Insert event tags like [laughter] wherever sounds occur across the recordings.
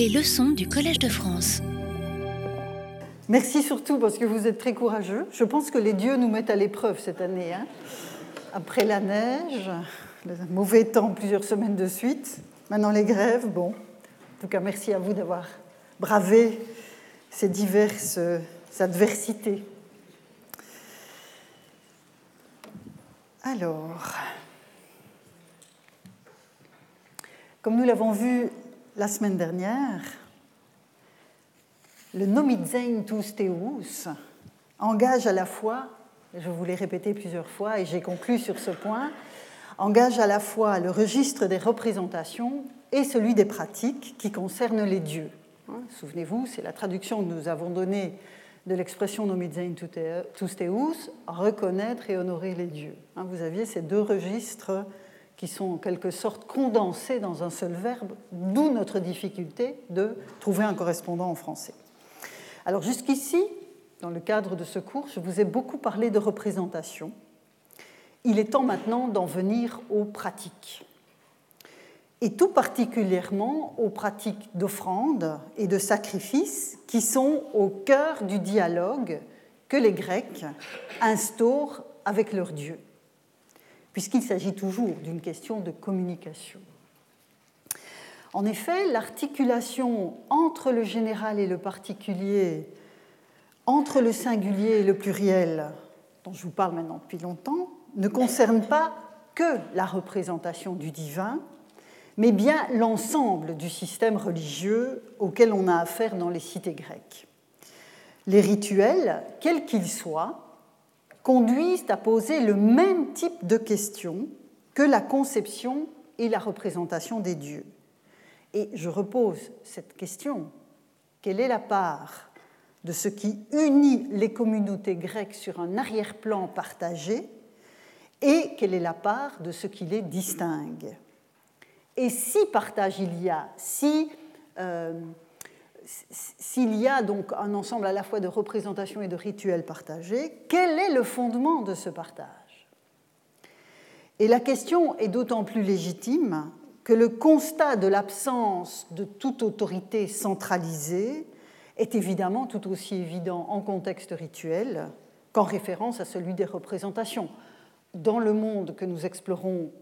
Les leçons du Collège de France. Merci surtout parce que vous êtes très courageux. Je pense que les dieux nous mettent à l'épreuve cette année. Hein. Après la neige, le mauvais temps plusieurs semaines de suite, maintenant les grèves, bon. En tout cas, merci à vous d'avoir bravé ces diverses adversités. Alors, comme nous l'avons vu la semaine dernière, le Nomizein tous teus engage à la fois, je vous l'ai répété plusieurs fois et j'ai conclu sur ce point, engage à la fois le registre des représentations et celui des pratiques qui concernent les dieux. Hein, souvenez-vous, c'est la traduction que nous avons donnée de l'expression Nomizein tous teus, reconnaître et honorer les dieux. Hein, vous aviez ces deux registres qui sont en quelque sorte condensés dans un seul verbe, d'où notre difficulté de trouver un correspondant en français. Alors jusqu'ici, dans le cadre de ce cours, je vous ai beaucoup parlé de représentation. Il est temps maintenant d'en venir aux pratiques. Et tout particulièrement aux pratiques d'offrande et de sacrifice qui sont au cœur du dialogue que les Grecs instaurent avec leurs dieux, puisqu'il s'agit toujours d'une question de communication. En effet, l'articulation entre le général et le particulier, entre le singulier et le pluriel, dont je vous parle maintenant depuis longtemps, ne concerne pas que la représentation du divin, mais bien l'ensemble du système religieux auquel on a affaire dans les cités grecques. Les rituels, quels qu'ils soient, conduisent à poser le même type de questions que la conception et la représentation des dieux. Et je repose cette question. Quelle est la part de ce qui unit les communautés grecques sur un arrière-plan partagé et quelle est la part de ce qui les distingue? Et si partage il y a, si euh, s'il y a donc un ensemble à la fois de représentations et de rituels partagés, quel est le fondement de ce partage? Et la question est d'autant plus légitime que le constat de l'absence de toute autorité centralisée est évidemment tout aussi évident en contexte rituel qu'en référence à celui des représentations. Dans le monde que nous explorons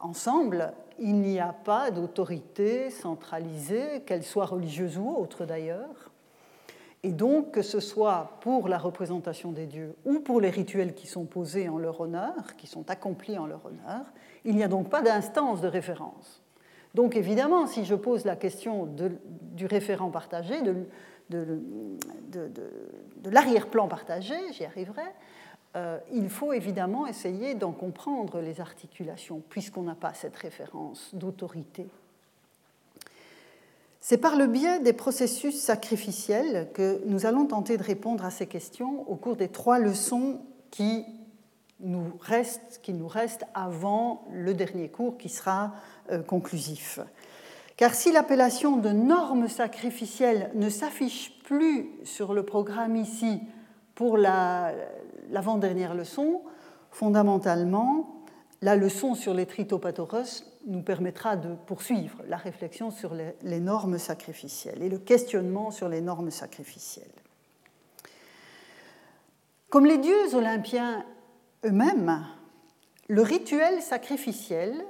ensemble, il n'y a pas d'autorité centralisée, qu'elle soit religieuse ou autre d'ailleurs. Et donc, que ce soit pour la représentation des dieux ou pour les rituels qui sont posés en leur honneur, qui sont accomplis en leur honneur, il n'y a donc pas d'instance de référence. Donc évidemment, si je pose la question du référent partagé, de, l'arrière-plan partagé, j'y arriverai, euh, il faut évidemment essayer d'en comprendre les articulations, puisqu'on n'a pas cette référence d'autorité. C'est par le biais des processus sacrificiels que nous allons tenter de répondre à ces questions au cours des trois leçons qui nous reste, qui nous reste avant le dernier cours qui sera euh, conclusif. Car si l'appellation de normes sacrificielles ne s'affiche plus sur le programme ici pour l'avant-dernière leçon, fondamentalement, la leçon sur les tritopatoros nous permettra de poursuivre la réflexion sur les normes sacrificielles et le questionnement sur les normes sacrificielles. Comme les dieux olympiens eux-mêmes, le rituel sacrificiel,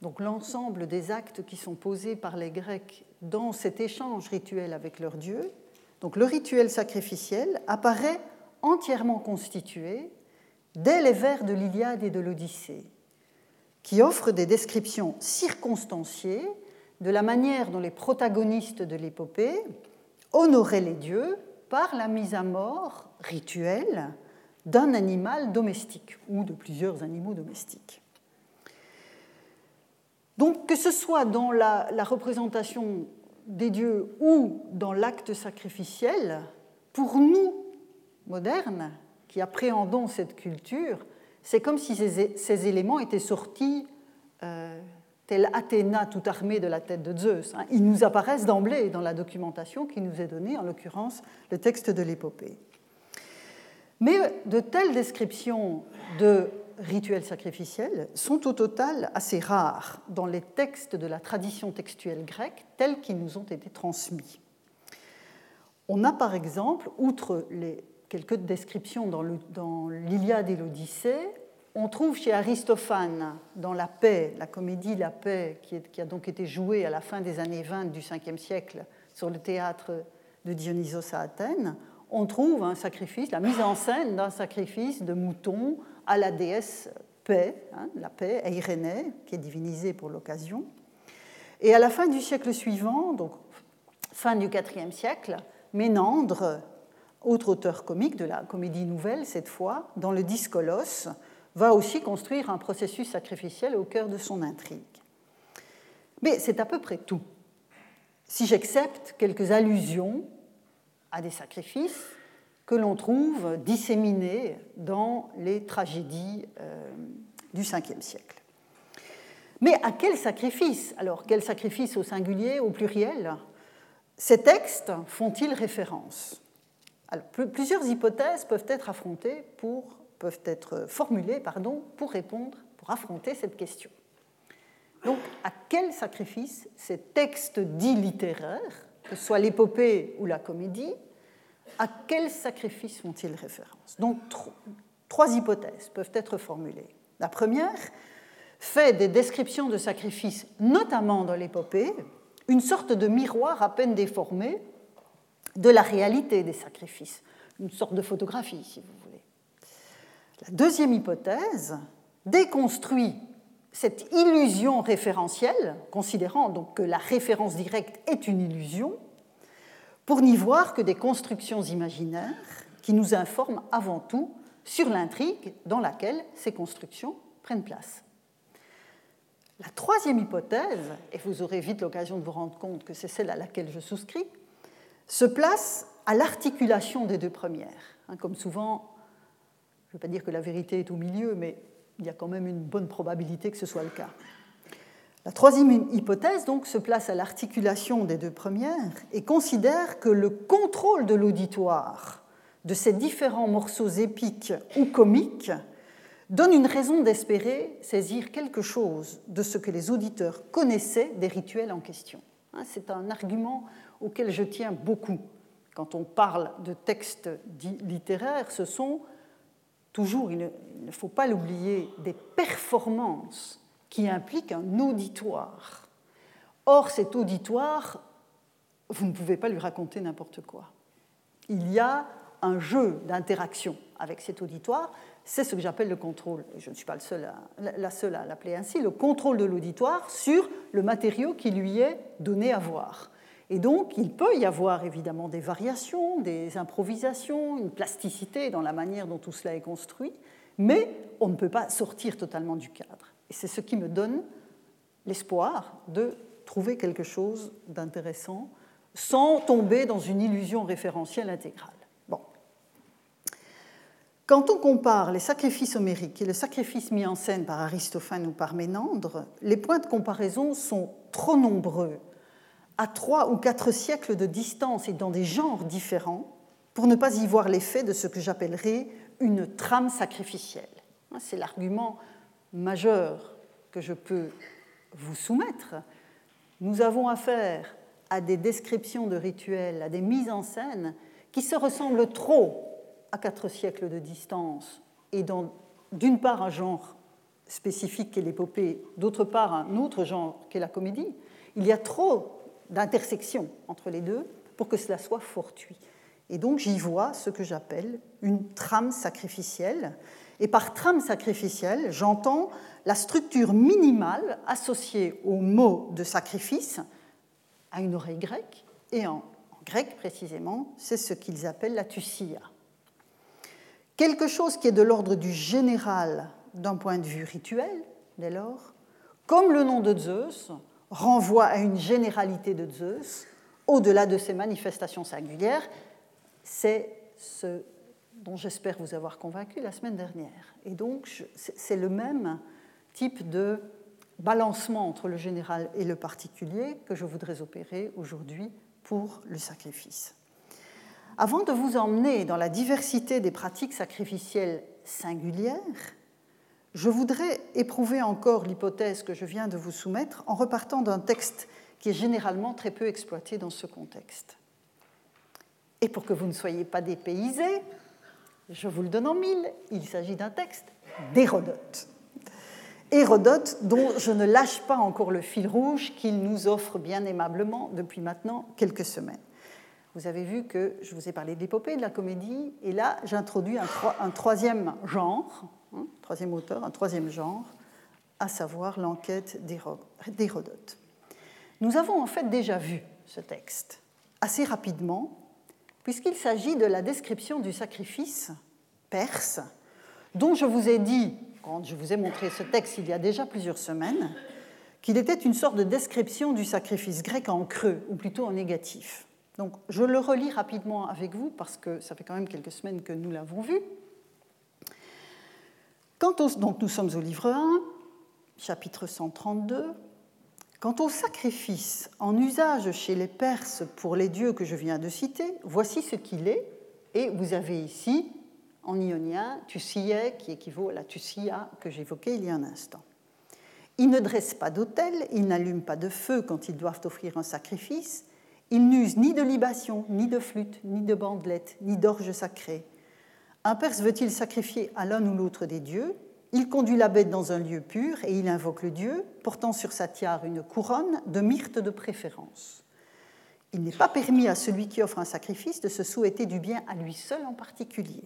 donc l'ensemble des actes qui sont posés par les Grecs dans cet échange rituel avec leur Dieu, donc le rituel sacrificiel apparaît entièrement constitué dès les vers de l'Iliade et de l'Odyssée, qui offrent des descriptions circonstanciées de la manière dont les protagonistes de l'épopée honoraient les dieux par la mise à mort rituelle d'un animal domestique ou de plusieurs animaux domestiques. Donc que ce soit dans la, représentation des dieux ou dans l'acte sacrificiel, pour nous, modernes, qui appréhendons cette culture, c'est comme si ces, éléments étaient sortis euh, tel Athéna tout armée de la tête de Zeus. Hein. Ils nous apparaissent d'emblée dans la documentation qui nous est donnée, en l'occurrence le texte de l'épopée. Mais de telles descriptions de rituels sacrificiels sont au total assez rares dans les textes de la tradition textuelle grecque tels qu'ils nous ont été transmis. On a par exemple, outre les quelques descriptions dans l'Iliade et l'Odyssée, on trouve chez Aristophane, dans La Paix, la comédie La Paix, qui, a donc été jouée à la fin des années 20 du 5e siècle sur le théâtre de Dionysos à Athènes, on trouve un sacrifice, la mise en scène d'un sacrifice de mouton à la déesse Paix, hein, la Paix, Eirénée, qui est divinisée pour l'occasion. Et à la fin du siècle suivant, donc fin du IVe siècle, Ménandre, autre auteur comique de la comédie nouvelle cette fois, dans le Discolos, va aussi construire un processus sacrificiel au cœur de son intrigue. Mais c'est à peu près tout. Si j'accepte quelques allusions à des sacrifices que l'on trouve disséminés dans les tragédies euh, du Ve siècle. Mais à quel sacrifice? Alors, quel sacrifice au singulier, au pluriel? Ces textes font-ils référence? Alors, Plusieurs hypothèses peuvent être affrontées pour, peuvent être formulées pardon, pour répondre, pour affronter cette question. Donc, à quel sacrifice ces textes dits littéraires, que ce soit l'épopée ou la comédie, à quel sacrifice font-ils référence? Donc, trois hypothèses peuvent être formulées. La première fait des descriptions de sacrifices, notamment dans l'épopée, une sorte de miroir à peine déformé de la réalité des sacrifices, une sorte de photographie, si vous voulez. La deuxième hypothèse déconstruit cette illusion référentielle, considérant donc que la référence directe est une illusion, pour n'y voir que des constructions imaginaires qui nous informent avant tout sur l'intrigue dans laquelle ces constructions prennent place. La troisième hypothèse, et vous aurez vite l'occasion de vous rendre compte que c'est celle à laquelle je souscris, se place à l'articulation des deux premières. Hein, comme souvent, je ne veux pas dire que la vérité est au milieu, mais il y a quand même une bonne probabilité que ce soit le cas. La troisième hypothèse donc se place à l'articulation des deux premières et considère que le contrôle de l'auditoire de ces différents morceaux épiques ou comiques donne une raison d'espérer saisir quelque chose de ce que les auditeurs connaissaient des rituels en question. Hein, c'est un argument auquel je tiens beaucoup. Quand on parle de textes littéraires, ce sont toujours, il ne faut pas l'oublier, des performances qui implique un auditoire. Or, cet auditoire, vous ne pouvez pas lui raconter n'importe quoi. Il y a un jeu d'interaction avec cet auditoire, c'est ce que j'appelle le contrôle, et je ne suis pas la seule à l'appeler ainsi, le contrôle de l'auditoire sur le matériau qui lui est donné à voir. Et donc, il peut y avoir évidemment des variations, des improvisations, une plasticité dans la manière dont tout cela est construit, mais on ne peut pas sortir totalement du cadre. Et c'est ce qui me donne l'espoir de trouver quelque chose d'intéressant sans tomber dans une illusion référentielle intégrale. Quand on compare les sacrifices homériques et le sacrifice mis en scène par Aristophane ou par Ménandre, les points de comparaison sont trop nombreux, à trois ou quatre siècles de distance et dans des genres différents, pour ne pas y voir l'effet de ce que j'appellerais une trame sacrificielle. C'est l'argument majeur que je peux vous soumettre, nous avons affaire à des descriptions de rituels, à des mises en scène qui se ressemblent trop à quatre siècles de distance et dans, d'une part, un genre spécifique qu'est l'épopée, d'autre part, un autre genre qu'est la comédie. Il y a trop d'intersections entre les deux pour que cela soit fortuit. Et donc j'y vois ce que j'appelle une trame sacrificielle et par trame sacrificielle, j'entends la structure minimale associée au mot de sacrifice à une oreille grecque, et en, grec précisément, c'est ce qu'ils appellent la tusia. Quelque chose qui est de l'ordre du général d'un point de vue rituel, dès lors, comme le nom de Zeus renvoie à une généralité de Zeus, au-delà de ses manifestations singulières, c'est ce dont j'espère vous avoir convaincu la semaine dernière. Et donc, c'est le même type de balancement entre le général et le particulier que je voudrais opérer aujourd'hui pour le sacrifice. Avant de vous emmener dans la diversité des pratiques sacrificielles singulières, je voudrais éprouver encore l'hypothèse que je viens de vous soumettre en repartant d'un texte qui est généralement très peu exploité dans ce contexte. Et pour que vous ne soyez pas dépaysés, je vous le donne en mille, il s'agit d'un texte d'Hérodote. Hérodote dont je ne lâche pas encore le fil rouge qu'il nous offre bien aimablement depuis maintenant quelques semaines. Vous avez vu que je vous ai parlé de l'épopée, de la comédie, et là j'introduis un, troisième genre, hein, troisième auteur, un troisième genre, à savoir l'enquête d'Hérodote. Nous avons en fait déjà vu ce texte assez rapidement, puisqu'il s'agit de la description du sacrifice perse, dont je vous ai dit, quand je vous ai montré ce texte il y a déjà plusieurs semaines, qu'il était une sorte de description du sacrifice grec en creux, ou plutôt en négatif. Donc je le relis rapidement avec vous, parce que ça fait quand même quelques semaines que nous l'avons vu. Nous sommes au livre 1, chapitre 132, Quant au sacrifice en usage chez les Perses pour les dieux que je viens de citer, voici ce qu'il est. Et vous avez ici, en ionien, tusiye, qui équivaut à la tusia que j'évoquais il y a un instant. Ils ne dressent pas d'autel, ils n'allument pas de feu quand ils doivent offrir un sacrifice, ils n'usent ni de libation, ni de flûte, ni de bandelette, ni d'orge sacrée. Un Perse veut-il sacrifier à l'un ou l'autre des dieux? Il conduit la bête dans un lieu pur et il invoque le dieu, portant sur sa tiare une couronne de myrte de préférence. Il n'est pas permis à celui qui offre un sacrifice de se souhaiter du bien à lui seul en particulier.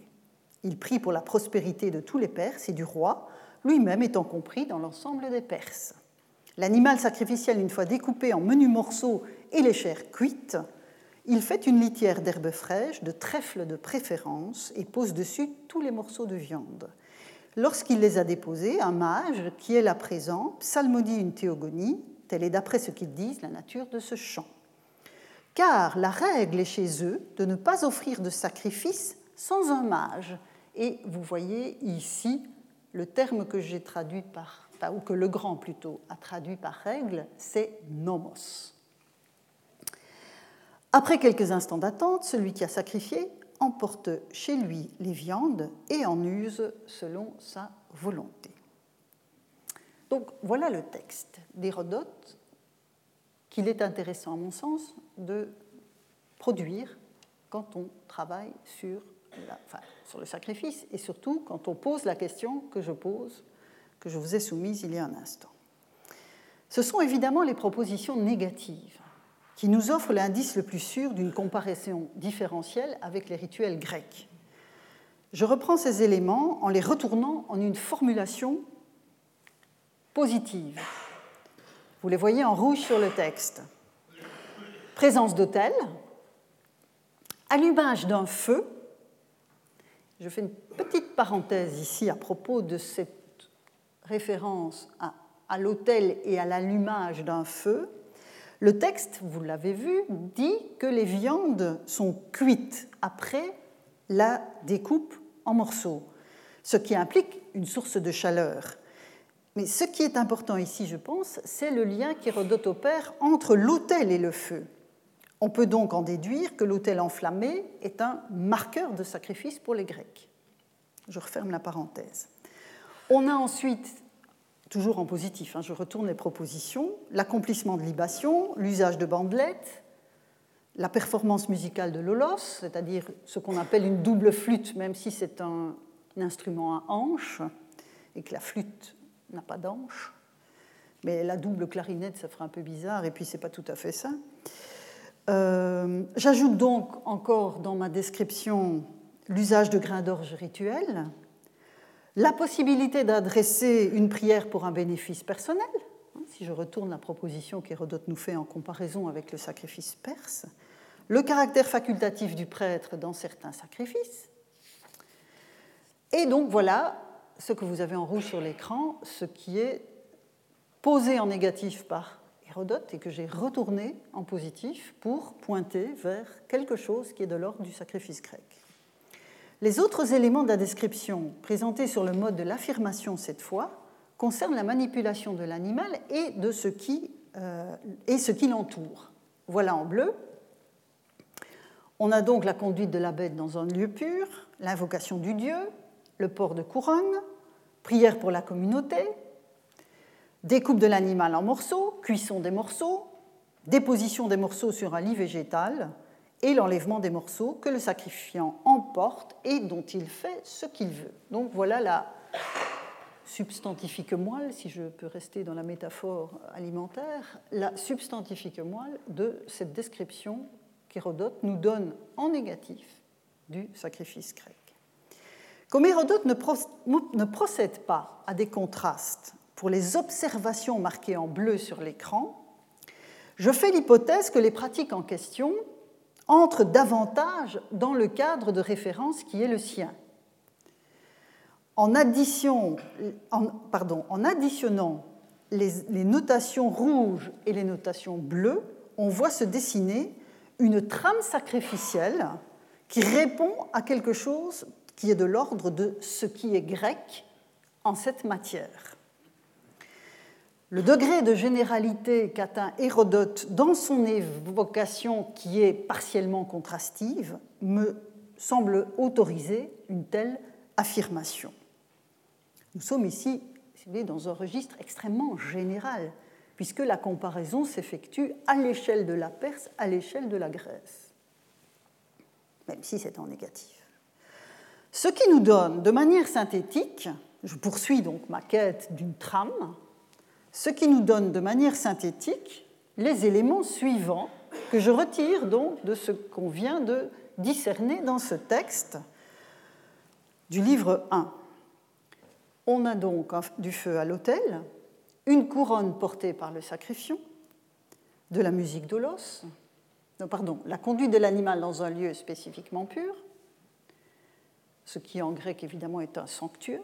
Il prie pour la prospérité de tous les Perses et du roi, lui-même étant compris dans l'ensemble des Perses. L'animal sacrificiel, une fois découpé en menus morceaux et les chairs cuites, il fait une litière d'herbes fraîches, de trèfle de préférence et pose dessus tous les morceaux de viande. Lorsqu'il les a déposés, un mage, qui est là présent, psalmodie une théogonie, telle est d'après ce qu'ils disent la nature de ce chant. Car la règle est chez eux de ne pas offrir de sacrifice sans un mage. Et vous voyez ici le terme que j'ai traduit par, ou que le grand plutôt a traduit par règle, c'est nomos. Après quelques instants d'attente, celui qui a sacrifié emporte chez lui les viandes et en use selon sa volonté. Donc voilà le texte d'Hérodote qu'il est intéressant à mon sens de produire quand on travaille sur, le sacrifice et surtout quand on pose la question que je pose, que je vous ai soumise il y a un instant. Ce sont évidemment les propositions négatives qui nous offre l'indice le plus sûr d'une comparaison différentielle avec les rituels grecs. Je reprends ces éléments en les retournant en une formulation positive. Vous les voyez en rouge sur le texte. Présence d'autel, allumage d'un feu. Je fais une petite parenthèse ici à propos de cette référence à, à l'autel et à l'allumage d'un feu. Le texte, vous l'avez vu, dit que les viandes sont cuites après la découpe en morceaux, ce qui implique une source de chaleur. Mais ce qui est important ici, je pense, c'est le lien qu'Hérodote opère entre l'autel et le feu. On peut donc en déduire que l'autel enflammé est un marqueur de sacrifice pour les Grecs. Je referme la parenthèse. On a ensuite toujours en positif, hein, je retourne les propositions, l'accomplissement de libation, l'usage de bandelettes, la performance musicale de l'olos, c'est-à-dire ce qu'on appelle une double flûte, même si c'est un, instrument à hanche, et que la flûte n'a pas d'anche. Mais la double clarinette, ça ferait un peu bizarre, et puis c'est pas tout à fait ça. Euh, j'ajoute donc encore dans ma description l'usage de grains d'orge rituels, la possibilité d'adresser une prière pour un bénéfice personnel, hein, si je retourne la proposition qu'Hérodote nous fait en comparaison avec le sacrifice perse, le caractère facultatif du prêtre dans certains sacrifices. Et donc voilà ce que vous avez en rouge sur l'écran, ce qui est posé en négatif par Hérodote et que j'ai retourné en positif pour pointer vers quelque chose qui est de l'ordre du sacrifice grec. Les autres éléments de la description, présentés sur le mode de l'affirmation cette fois, concernent la manipulation de l'animal et, de ce qui, euh, ce qui l'entoure. Voilà en bleu. On a donc la conduite de la bête dans un lieu pur, l'invocation du dieu, le port de couronne, prière pour la communauté, découpe de l'animal en morceaux, cuisson des morceaux, déposition des morceaux sur un lit végétal et l'enlèvement des morceaux que le sacrifiant emporte et dont il fait ce qu'il veut. Donc voilà la substantifique moelle, si je peux rester dans la métaphore alimentaire, la substantifique moelle de cette description qu'Hérodote nous donne en négatif du sacrifice grec. Comme Hérodote ne procède pas à des contrastes pour les observations marquées en bleu sur l'écran, je fais l'hypothèse que les pratiques en question entrent davantage dans le cadre de référence qui est le sien, en, additionnant les, notations rouges et les notations bleues, on voit se dessiner une trame sacrificielle qui répond à quelque chose qui est de l'ordre de ce qui est grec en cette matière. Le degré de généralité qu'atteint Hérodote dans son évocation qui est partiellement contrastive me semble autoriser une telle affirmation. Nous sommes ici dans un registre extrêmement général, puisque la comparaison s'effectue à l'échelle de la Perse, à l'échelle de la Grèce, même si c'est en négatif. Ce qui nous donne, de manière synthétique, je poursuis donc ma quête d'une trame, ce qui nous donne de manière synthétique les éléments suivants que je retire donc de ce qu'on vient de discerner dans ce texte du livre 1. On a donc du feu à l'autel, une couronne portée par le sacrifiant, de la musique d'Olos, pardon, la conduite de l'animal dans un lieu spécifiquement pur, ce qui en grec évidemment est un sanctuaire,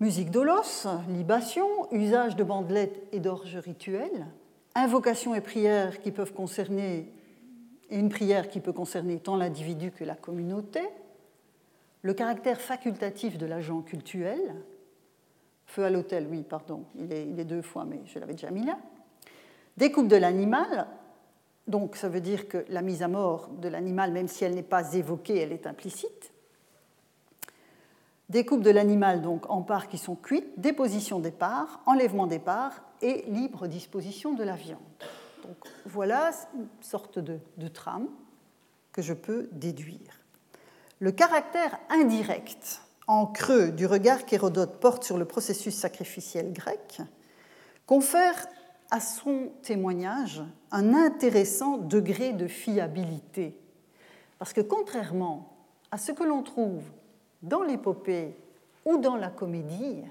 musique d'Olos, libation, usage de bandelettes et d'orges rituelles, invocation et prière qui peuvent concerner, et une prière qui peut concerner tant l'individu que la communauté, le caractère facultatif de l'agent cultuel, feu à l'hôtel, oui, pardon, il est, deux fois, mais je l'avais déjà mis là, découpe de l'animal, donc ça veut dire que la mise à mort de l'animal, même si elle n'est pas évoquée, elle est implicite, découpe de l'animal donc en parts qui sont cuites, déposition des parts, enlèvement des parts et libre disposition de la viande. Donc voilà une sorte de, de trame que je peux déduire le caractère indirect en creux du regard qu'Hérodote porte sur le processus sacrificiel grec confère à son témoignage un intéressant degré de fiabilité. Parce que contrairement à ce que l'on trouve dans l'épopée ou dans la comédie,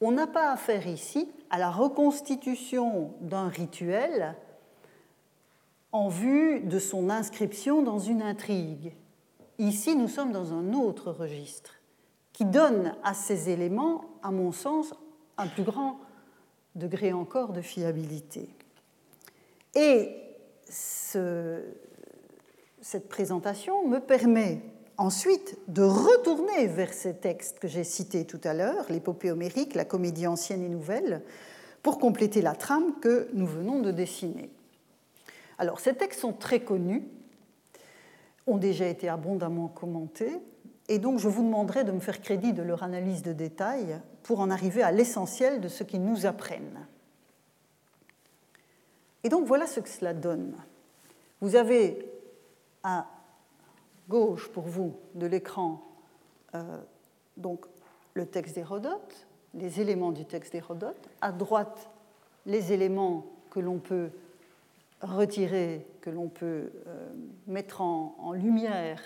on n'a pas affaire ici à la reconstitution d'un rituel en vue de son inscription dans une intrigue. Ici, nous sommes dans un autre registre qui donne à ces éléments, à mon sens, un plus grand degré encore de fiabilité. Et ce, cette présentation me permet ensuite de retourner vers ces textes que j'ai cités tout à l'heure, l'épopée homérique, la comédie ancienne et nouvelle, pour compléter la trame que nous venons de dessiner. Alors, ces textes sont très connus, ont déjà été abondamment commentés, et donc je vous demanderai de me faire crédit de leur analyse de détail pour en arriver à l'essentiel de ce qu'ils nous apprennent. Et donc voilà ce que cela donne. Vous avez à gauche pour vous de l'écran euh, donc le texte d'Hérodote, les éléments du texte d'Hérodote, à droite les éléments que l'on peut retirer, que l'on peut euh, mettre en, lumière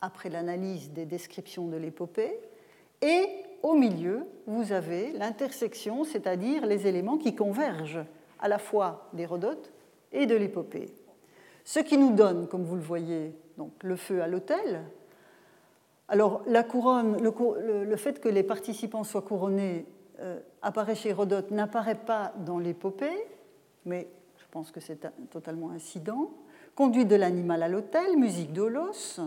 après l'analyse des descriptions de l'épopée. Et au milieu, vous avez l'intersection, c'est-à-dire les éléments qui convergent à la fois d'Hérodote et de l'épopée. Ce qui nous donne, comme vous le voyez, donc, le feu à l'autel. Alors, la couronne, le, fait que les participants soient couronnés euh, apparaît chez Hérodote, n'apparaît pas dans l'épopée, mais je pense que c'est totalement incident. Conduite de l'animal à l'hôtel, musique d'Olos,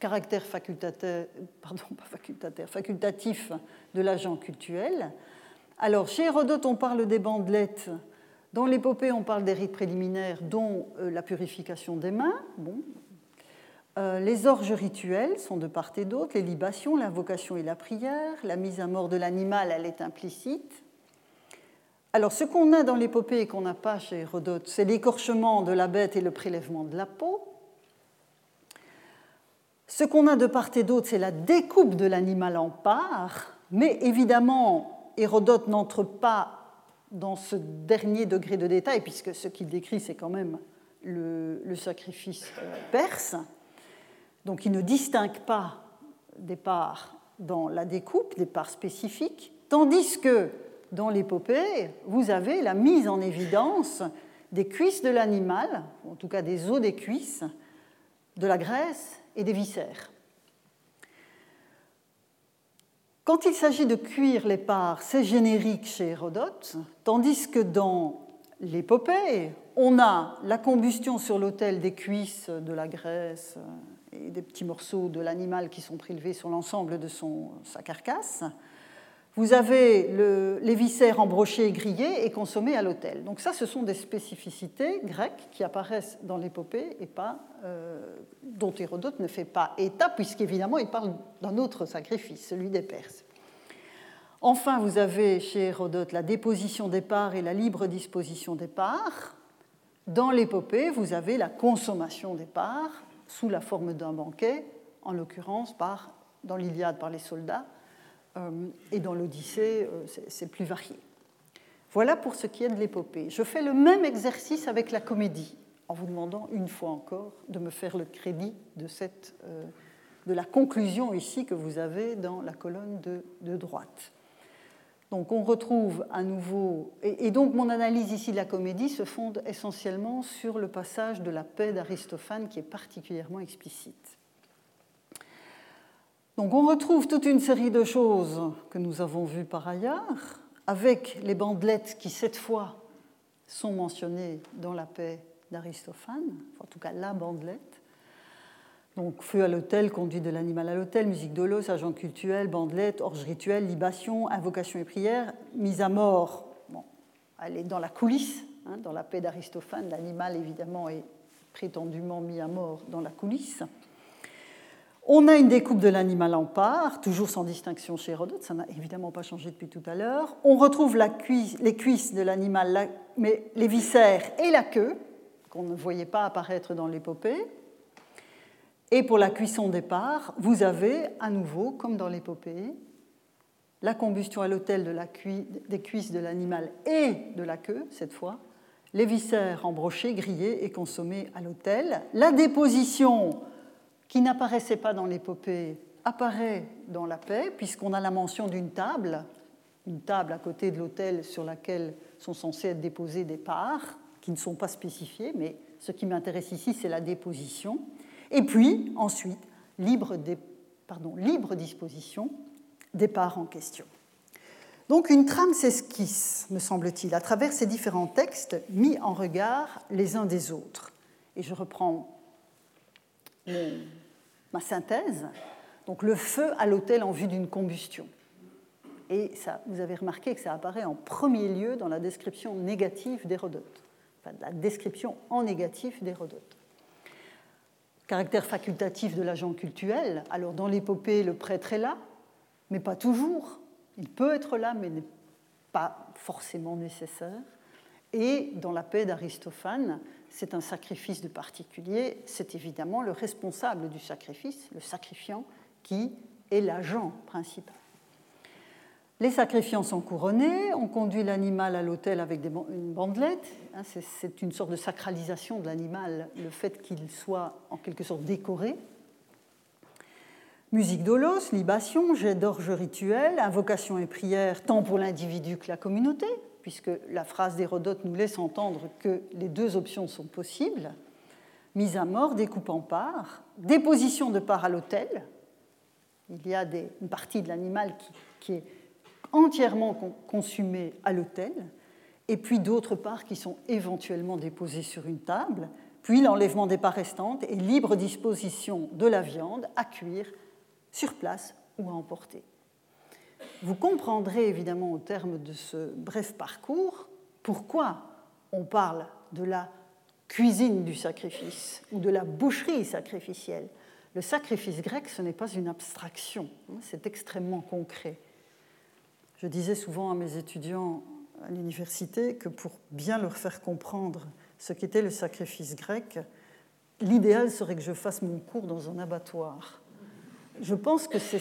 caractère facultatif, [laughs] facultatif de l'agent cultuel. Alors, chez Hérodote, on parle des bandelettes. Dans l'épopée, on parle des rites préliminaires, dont euh, la purification des mains. Bon. Euh, les orges rituelles sont de part et d'autre, les libations, l'invocation et la prière. La mise à mort de l'animal, elle est implicite. Alors, ce qu'on a dans l'épopée et qu'on n'a pas chez Hérodote, c'est l'écorchement de la bête et le prélèvement de la peau. Ce qu'on a de part et d'autre, c'est la découpe de l'animal en parts, mais évidemment, Hérodote n'entre pas dans ce dernier degré de détail, puisque ce qu'il décrit, c'est quand même le, sacrifice perse. Donc il ne distingue pas des parts dans la découpe, des parts spécifiques, tandis que dans l'épopée, vous avez la mise en évidence des cuisses de l'animal, en tout cas des os des cuisses, de la graisse et des viscères. Quand il s'agit de cuire les parts, c'est générique chez Hérodote, tandis que dans l'épopée, on a la combustion sur l'autel des cuisses, de la graisse et des petits morceaux de l'animal qui sont prélevés sur l'ensemble de son, sa carcasse. Vous avez les viscères embrochés, grillés et consommés à l'autel. Donc ça, ce sont des spécificités grecques qui apparaissent dans l'épopée et pas, euh, dont Hérodote ne fait pas état, puisqu'évidemment, il parle d'un autre sacrifice, celui des Perses. Enfin, vous avez chez Hérodote la déposition des parts et la libre disposition des parts. Dans l'épopée, vous avez la consommation des parts sous la forme d'un banquet, en l'occurrence par, dans l'Iliade par les soldats, euh, et dans l'Odyssée, euh, c'est plus varié. Voilà pour ce qui est de l'épopée. Je fais le même exercice avec la comédie, en vous demandant une fois encore de me faire le crédit de, cette, euh, la conclusion ici que vous avez dans la colonne de, de droite. Donc on retrouve à nouveau, et, donc mon analyse ici de la comédie se fonde essentiellement sur le passage de la paix d'Aristophane qui est particulièrement explicite. Donc on retrouve toute une série de choses que nous avons vues par ailleurs, avec les bandelettes qui, cette fois, sont mentionnées dans la paix d'Aristophane, en tout cas la bandelette. Donc feu à l'hôtel, conduite de l'animal à l'hôtel, musique de l'os, agent cultuel, bandelette, orge rituelle, libation, invocation et prière, mise à mort. Bon, elle est dans la coulisse, hein, dans la paix d'Aristophane. L'animal, évidemment, est prétendument mis à mort dans la coulisse. On a une découpe de l'animal en parts, toujours sans distinction chez Hérodote, ça n'a évidemment pas changé depuis tout à l'heure. On retrouve les cuisses de l'animal, mais les viscères et la queue, qu'on ne voyait pas apparaître dans l'épopée. Et pour la cuisson des parts, vous avez à nouveau, comme dans l'épopée, la combustion à l'autel de des cuisses de l'animal et de la queue, cette fois, les viscères embrochés, grillés et consommés à l'autel, la déposition qui n'apparaissait pas dans l'épopée apparaît dans la paix, puisqu'on a la mention d'une table, une table à côté de l'autel sur laquelle sont censées être déposées des parts, qui ne sont pas spécifiées, mais ce qui m'intéresse ici, c'est la déposition. Et puis, ensuite, libre, disposition des parts en question. Donc une trame s'esquisse, me semble-t-il, à travers ces différents textes mis en regard les uns des autres. Et je reprends ma synthèse, donc le feu à l'autel en vue d'une combustion. Et ça, vous avez remarqué que ça apparaît en premier lieu dans la description négative d'Hérodote, enfin, la description en négatif d'Hérodote. Caractère facultatif de l'agent cultuel, alors dans l'épopée, le prêtre est là, mais pas toujours. Il peut être là, mais n'est pas forcément nécessaire. Et dans la paix d'Aristophane, c'est un sacrifice de particulier, c'est évidemment le responsable du sacrifice, le sacrifiant, qui est l'agent principal. Les sacrifiants sont couronnés, on conduit l'animal à l'autel avec une bandelette, hein, c'est une sorte de sacralisation de l'animal, le fait qu'il soit en quelque sorte décoré. Musique d'olos, libation, jet d'orge rituel, invocation et prière tant pour l'individu que la communauté, puisque la phrase d'Hérodote nous laisse entendre que les deux options sont possibles. Mise à mort, découpe en parts, déposition de parts à l'autel. Il y a une partie de l'animal qui, est entièrement consumée à l'autel, et puis d'autres parts qui sont éventuellement déposées sur une table, puis l'enlèvement des parts restantes et libre disposition de la viande à cuire sur place ou à emporter. Vous comprendrez évidemment au terme de ce bref parcours pourquoi on parle de la cuisine du sacrifice ou de la boucherie sacrificielle, le sacrifice grec, ce n'est pas une abstraction, hein, c'est extrêmement concret. Je disais souvent à mes étudiants à l'université que pour bien leur faire comprendre ce qu'était le sacrifice grec, l'idéal serait que je fasse mon cours dans un abattoir. Je pense que c'est,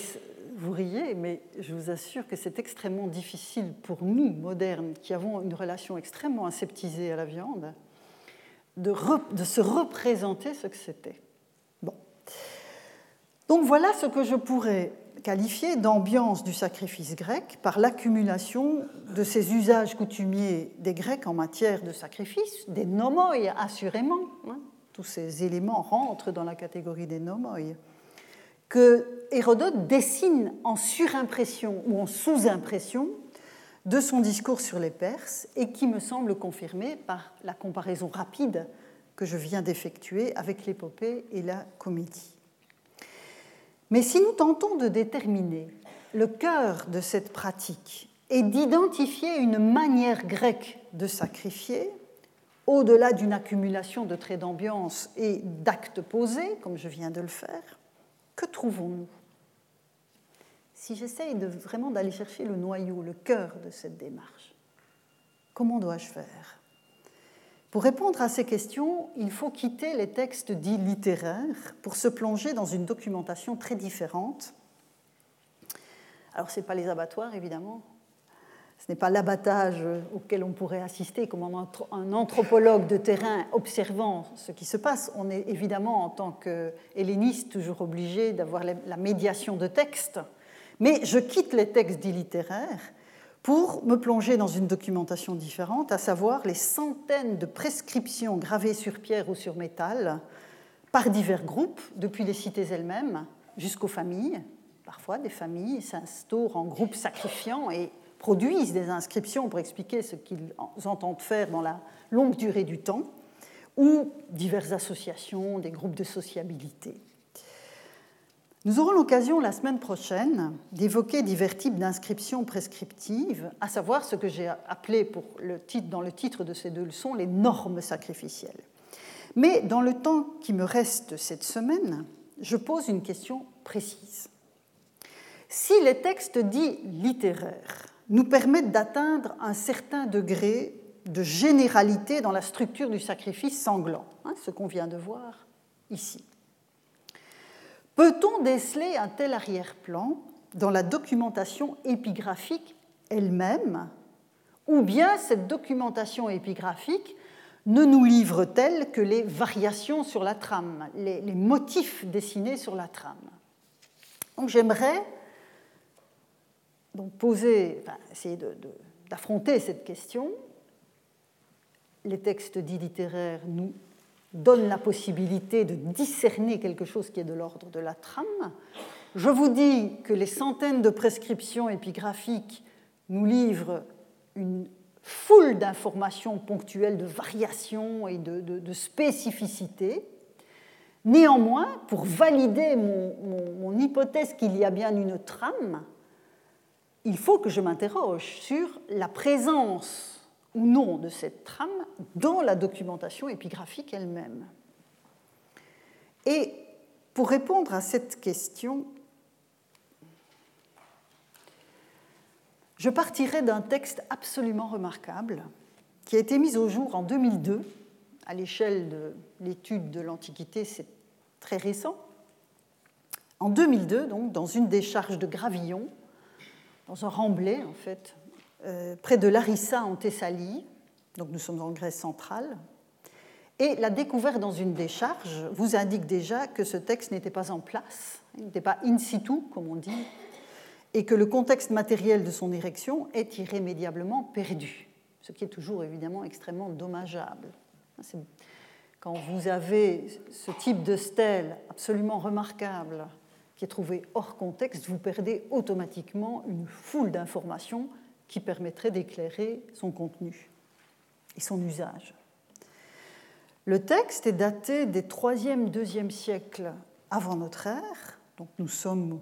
vous riez, mais je vous assure que c'est extrêmement difficile pour nous, modernes, qui avons une relation extrêmement aseptisée à la viande, de, de se représenter ce que c'était. Bon. Donc voilà ce que je pourrais qualifié d'ambiance du sacrifice grec par l'accumulation de ces usages coutumiers des Grecs en matière de sacrifice, des nomoi assurément. Hein. tous ces éléments rentrent dans la catégorie des nomoi, que Hérodote dessine en surimpression ou en sous-impression de son discours sur les Perses et qui me semble confirmé par la comparaison rapide que je viens d'effectuer avec l'épopée et la comédie. Mais si nous tentons de déterminer le cœur de cette pratique et d'identifier une manière grecque de sacrifier, au-delà d'une accumulation de traits d'ambiance et d'actes posés, comme je viens de le faire, que trouvons-nous? Si j'essaye vraiment d'aller chercher le noyau, le cœur de cette démarche, comment dois-je faire? Pour répondre à ces questions, il faut quitter les textes dits littéraires pour se plonger dans une documentation très différente. Alors, ce n'est pas les abattoirs, évidemment. Ce n'est pas l'abattage auquel on pourrait assister comme un anthropologue de terrain observant ce qui se passe. On est évidemment, en tant qu'helléniste, toujours obligé d'avoir la médiation de textes. Mais je quitte les textes dits littéraires pour me plonger dans une documentation différente, à savoir les centaines de prescriptions gravées sur pierre ou sur métal par divers groupes, depuis les cités elles-mêmes jusqu'aux familles. Parfois, des familles s'instaurent en groupes sacrifiants et produisent des inscriptions pour expliquer ce qu'ils entendent faire dans la longue durée du temps, ou diverses associations, des groupes de sociabilité. Nous aurons l'occasion la semaine prochaine d'évoquer divers types d'inscriptions prescriptives, à savoir ce que j'ai appelé dans le titre de ces deux leçons les normes sacrificielles. Mais dans le temps qui me reste cette semaine, je pose une question précise. Si les textes dits littéraires nous permettent d'atteindre un certain degré de généralité dans la structure du sacrifice sanglant, hein, ce qu'on vient de voir ici, Peut-on déceler un tel arrière-plan dans la documentation épigraphique elle-même, ou bien cette documentation épigraphique ne nous livre-t-elle que les variations sur la trame, les, motifs dessinés sur la trame? Donc j'aimerais donc poser, essayer d'affronter cette question. Les textes dits littéraires nous donne la possibilité de discerner quelque chose qui est de l'ordre de la trame. Je vous dis que les centaines de prescriptions épigraphiques nous livrent une foule d'informations ponctuelles, de variations et de, spécificités. Néanmoins, pour valider mon hypothèse qu'il y a bien une trame, il faut que je m'interroge sur la présence ou non de cette trame dans la documentation épigraphique elle-même. Et pour répondre à cette question, je partirai d'un texte absolument remarquable qui a été mis au jour en 2002. À l'échelle de l'étude de l'Antiquité, c'est très récent. En 2002, donc, dans une décharge de Gravillon, dans un remblai, en fait, près de Larissa en Thessalie, donc nous sommes en Grèce centrale, et la découverte dans une décharge vous indique déjà que ce texte n'était pas en place, il n'était pas in situ, comme on dit, et que le contexte matériel de son érection est irrémédiablement perdu, ce qui est toujours évidemment extrêmement dommageable. Quand vous avez ce type de stèle absolument remarquable qui est trouvé hors contexte, vous perdez automatiquement une foule d'informations qui permettrait d'éclairer son contenu et son usage. Le texte est daté des 3e, 2e siècles avant notre ère, donc nous sommes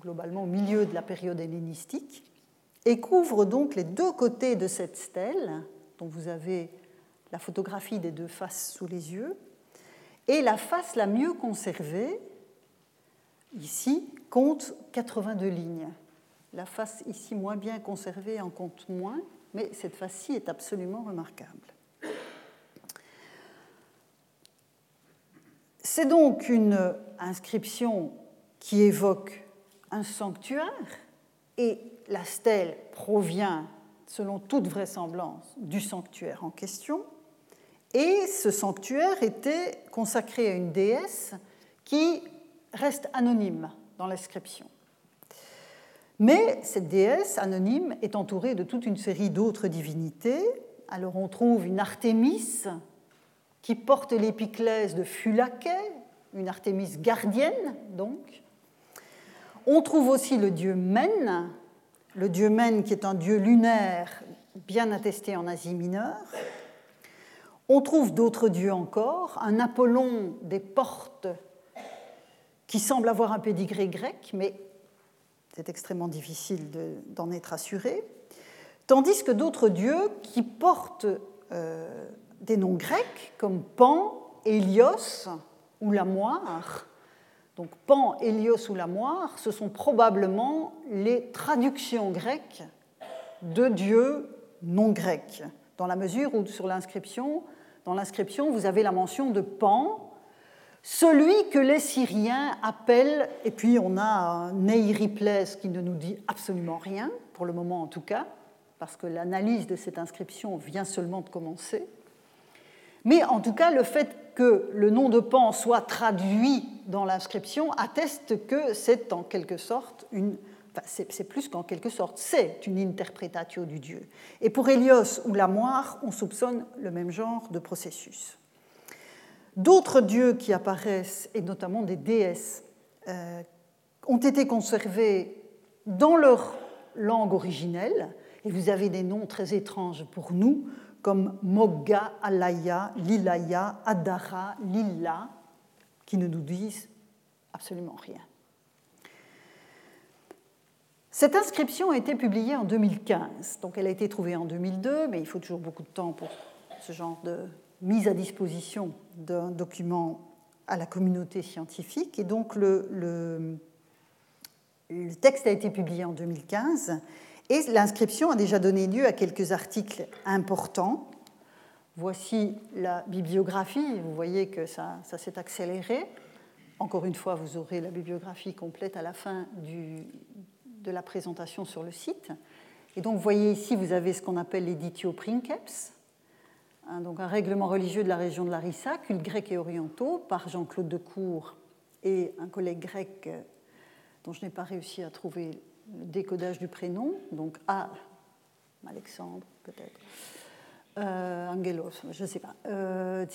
globalement au milieu de la période hellénistique, et couvre donc les deux côtés de cette stèle, dont vous avez la photographie des deux faces sous les yeux, et la face la mieux conservée ici, compte 82 lignes. La face ici moins bien conservée en compte moins, mais cette face-ci est absolument remarquable. C'est donc une inscription qui évoque un sanctuaire et la stèle provient, selon toute vraisemblance, du sanctuaire en question. Et ce sanctuaire était consacré à une déesse qui reste anonyme dans l'inscription. Mais cette déesse anonyme est entourée de toute une série d'autres divinités. Alors on trouve une Artémis qui porte l'épiclèse de Phulaké, une Artémis gardienne donc. On trouve aussi le dieu Men, le dieu Men qui est un dieu lunaire bien attesté en Asie mineure. On trouve d'autres dieux encore, un Apollon des portes qui semble avoir un pédigré grec, mais c'est extrêmement difficile d'en être assuré, tandis que d'autres dieux qui portent euh, des noms grecs comme Pan, Hélios ou la moire. Donc Pan, Hélios ou la moire, ce sont probablement les traductions grecques de dieux non grecs, dans la mesure où sur l'inscription, dans l'inscription, vous avez la mention de Pan, celui que les Syriens appellent, et puis on a Neiriples qui ne nous dit absolument rien, pour le moment en tout cas, parce que l'analyse de cette inscription vient seulement de commencer. Mais en tout cas, le fait que le nom de Pan soit traduit dans l'inscription atteste que c'est en quelque sorte une. Enfin, c'est plus qu'en quelque sorte, c'est une interprétatio du dieu. Et pour Hélios ou la moire, on soupçonne le même genre de processus. D'autres dieux qui apparaissent, et notamment des déesses, euh, ont été conservés dans leur langue originelle, et vous avez des noms très étranges pour nous, comme Mogga, Alaya, Lilaya, Adara, Lilla, qui ne nous disent absolument rien. Cette inscription a été publiée en 2015, donc elle a été trouvée en 2002, mais il faut toujours beaucoup de temps pour ce genre de mise à disposition d'un document à la communauté scientifique. Et donc le, le, texte a été publié en 2015 et l'inscription a déjà donné lieu à quelques articles importants. Voici la bibliographie, vous voyez que ça, ça s'est accéléré. Encore une fois, vous aurez la bibliographie complète à la fin du, de la présentation sur le site. Et donc, vous voyez ici, vous avez ce qu'on appelle l'éditio princeps, donc un règlement religieux de la région de Larissa, culte grec et orientaux, par Jean-Claude Decour et un collègue grec euh, dont je n'ai pas réussi à trouver le décodage du prénom, donc A, Alexandre peut-être, euh, Angelos, je ne sais pas, euh.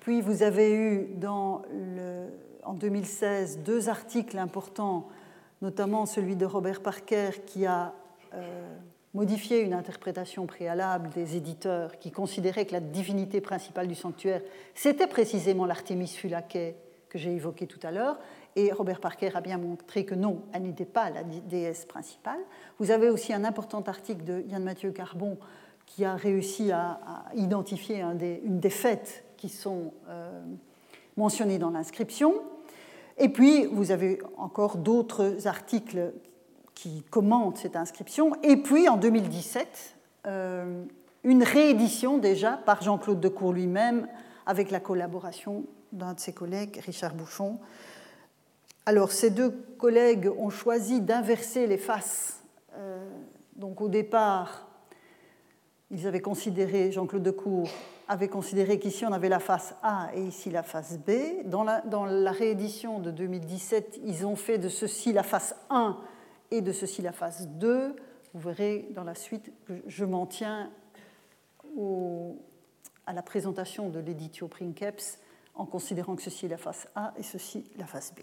Puis vous avez eu en 2016 deux articles importants, notamment celui de Robert Parker qui a euh, modifier une interprétation préalable des éditeurs qui considéraient que la divinité principale du sanctuaire, c'était précisément l'Artémis Phulaké que j'ai évoqué tout à l'heure, et Robert Parker a bien montré que non, elle n'était pas la déesse principale. Vous avez aussi un important article de Yann Mathieu Carbon qui a réussi à, identifier une des fêtes qui sont euh, mentionnées dans l'inscription. Et puis, vous avez encore d'autres articles qui commente cette inscription. Et puis en 2017, euh, une réédition déjà par Jean-Claude Decour lui-même, avec la collaboration d'un de ses collègues, Richard Bouchon. Alors ces deux collègues ont choisi d'inverser les faces. Euh, donc au départ, ils avaient considéré, Jean-Claude Decour avait considéré qu'ici on avait la face A et ici la face B. Dans la, dans la réédition de 2017, ils ont fait de ceci la face 1 et de ceci la phase 2. Vous verrez dans la suite que je m'en tiens à la présentation de l'éditio Princeps en considérant que ceci est la phase A et ceci la phase B.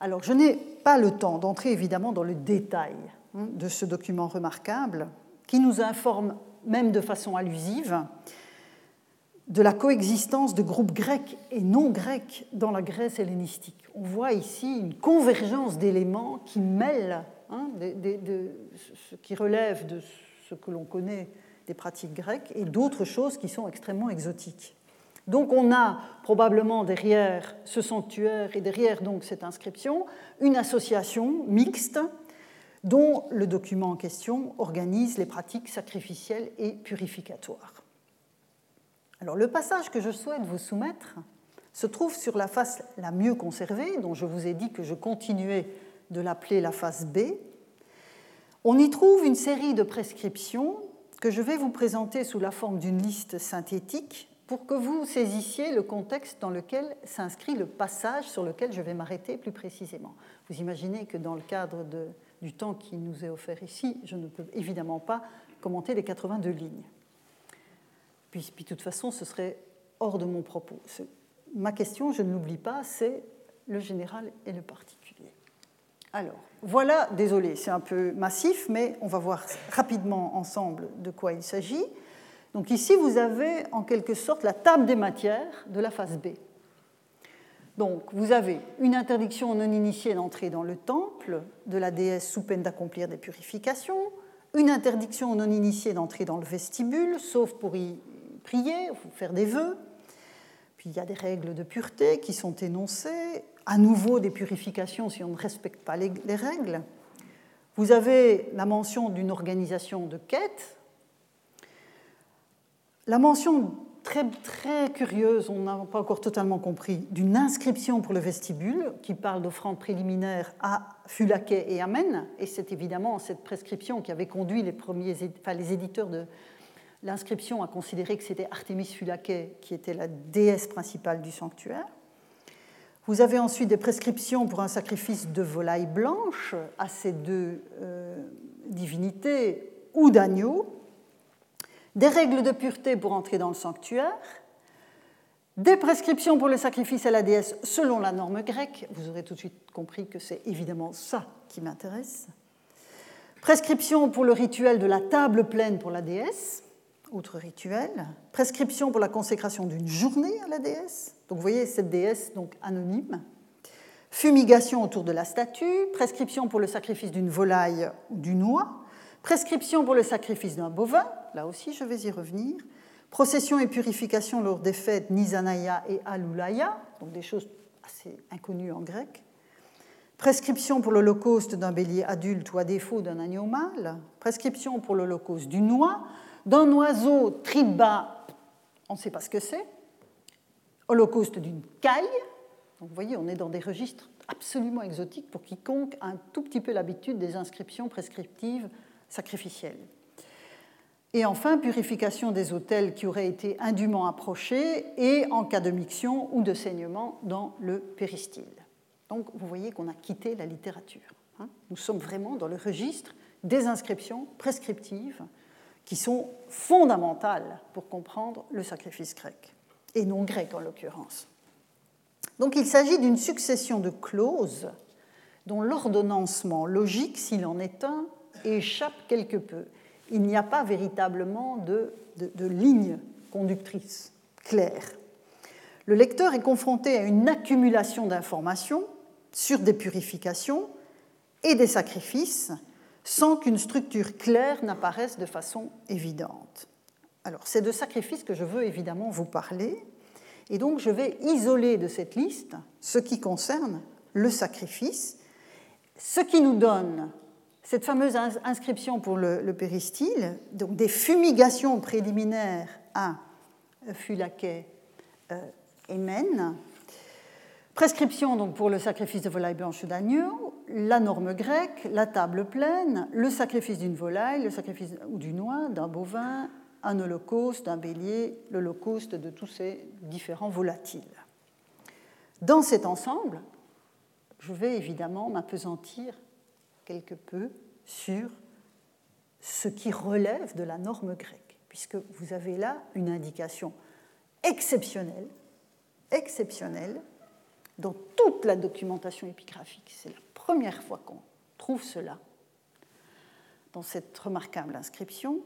Alors, je n'ai pas le temps d'entrer évidemment dans le détail hein, de ce document remarquable qui nous informe même de façon allusive de la coexistence de groupes grecs et non grecs dans la Grèce hellénistique. On voit ici une convergence d'éléments qui mêlent hein, de, ce qui relève de ce que l'on connaît des pratiques grecques et d'autres choses qui sont extrêmement exotiques. Donc on a probablement derrière ce sanctuaire et derrière donc cette inscription une association mixte dont le document en question organise les pratiques sacrificielles et purificatoires. Alors le passage que je souhaite vous soumettre se trouve sur la face la mieux conservée, dont je vous ai dit que je continuais de l'appeler la face B. On y trouve une série de prescriptions que je vais vous présenter sous la forme d'une liste synthétique pour que vous saisissiez le contexte dans lequel s'inscrit le passage sur lequel je vais m'arrêter plus précisément. Vous imaginez que dans le cadre du temps qui nous est offert ici, je ne peux évidemment pas commenter les 82 lignes. Puis, puis de toute façon, ce serait hors de mon propos. Ma question, je ne l'oublie pas, c'est le général et le particulier. Alors, voilà, désolé, c'est un peu massif, mais on va voir rapidement ensemble de quoi il s'agit. Donc ici, vous avez en quelque sorte la table des matières de la phase B. Donc vous avez une interdiction non initiée d'entrer dans le temple de la déesse sous peine d'accomplir des purifications, une interdiction non initiée d'entrer dans le vestibule, sauf pour y prier, ou faire des vœux. Puis il y a des règles de pureté qui sont énoncées, à nouveau des purifications si on ne respecte pas les, règles. Vous avez la mention d'une organisation de quête, la mention très, très curieuse, on n'a pas encore totalement compris, d'une inscription pour le vestibule qui parle d'offrandes préliminaires à Fulaquet et Amen. Et c'est évidemment cette prescription qui avait conduit les, premiers, enfin, les éditeurs de l'inscription à considérer que c'était Artemis Fulaquet qui était la déesse principale du sanctuaire. Vous avez ensuite des prescriptions pour un sacrifice de volaille blanche à ces deux euh, divinités ou d'agneau des règles de pureté pour entrer dans le sanctuaire, des prescriptions pour le sacrifice à la déesse selon la norme grecque. Vous aurez tout de suite compris que c'est évidemment ça qui m'intéresse. Prescription pour le rituel de la table pleine pour la déesse, autre rituel. Prescription pour la consécration d'une journée à la déesse. Donc vous voyez cette déesse donc anonyme. Fumigation autour de la statue. Prescription pour le sacrifice d'une volaille ou d'une oie. Prescription pour le sacrifice d'un bovin là aussi je vais y revenir. Procession et purification lors des fêtes Nizanaya et Alulaya, donc des choses assez inconnues en grec. Prescription pour l'holocauste d'un bélier adulte ou à défaut d'un agneau mâle. Prescription pour l'holocauste d'une noix, d'un oiseau triba, on ne sait pas ce que c'est. Holocauste d'une caille. Vous voyez, on est dans des registres absolument exotiques pour quiconque a un tout petit peu l'habitude des inscriptions prescriptives sacrificielles. Et enfin, purification des autels qui auraient été indûment approchés et en cas de miction ou de saignement dans le péristyle. Donc vous voyez qu'on a quitté la littérature. Hein. Nous sommes vraiment dans le registre des inscriptions prescriptives qui sont fondamentales pour comprendre le sacrifice grec, et non grec en l'occurrence. Donc il s'agit d'une succession de clauses dont l'ordonnancement logique, s'il en est un, échappe quelque peu il n'y a pas véritablement de, ligne conductrice claire. Le lecteur est confronté à une accumulation d'informations sur des purifications et des sacrifices sans qu'une structure claire n'apparaisse de façon évidente. Alors, c'est de sacrifices que je veux évidemment vous parler, et donc je vais isoler de cette liste ce qui concerne le sacrifice, ce qui nous donne cette fameuse inscription pour le, péristyle, donc des fumigations préliminaires à Fulaquet euh, et Mène, prescription donc pour le sacrifice de volaille blanche d'agneau, la norme grecque, la table pleine, le sacrifice d'une volaille, le sacrifice ou d'une oie, d'un bovin, un holocauste, d'un bélier, l'holocauste de tous ces différents volatiles. Dans cet ensemble, je vais évidemment m'apesantir quelque peu sur ce qui relève de la norme grecque, puisque vous avez là une indication exceptionnelle, exceptionnelle, dans toute la documentation épigraphique. C'est la première fois qu'on trouve cela dans cette remarquable inscription,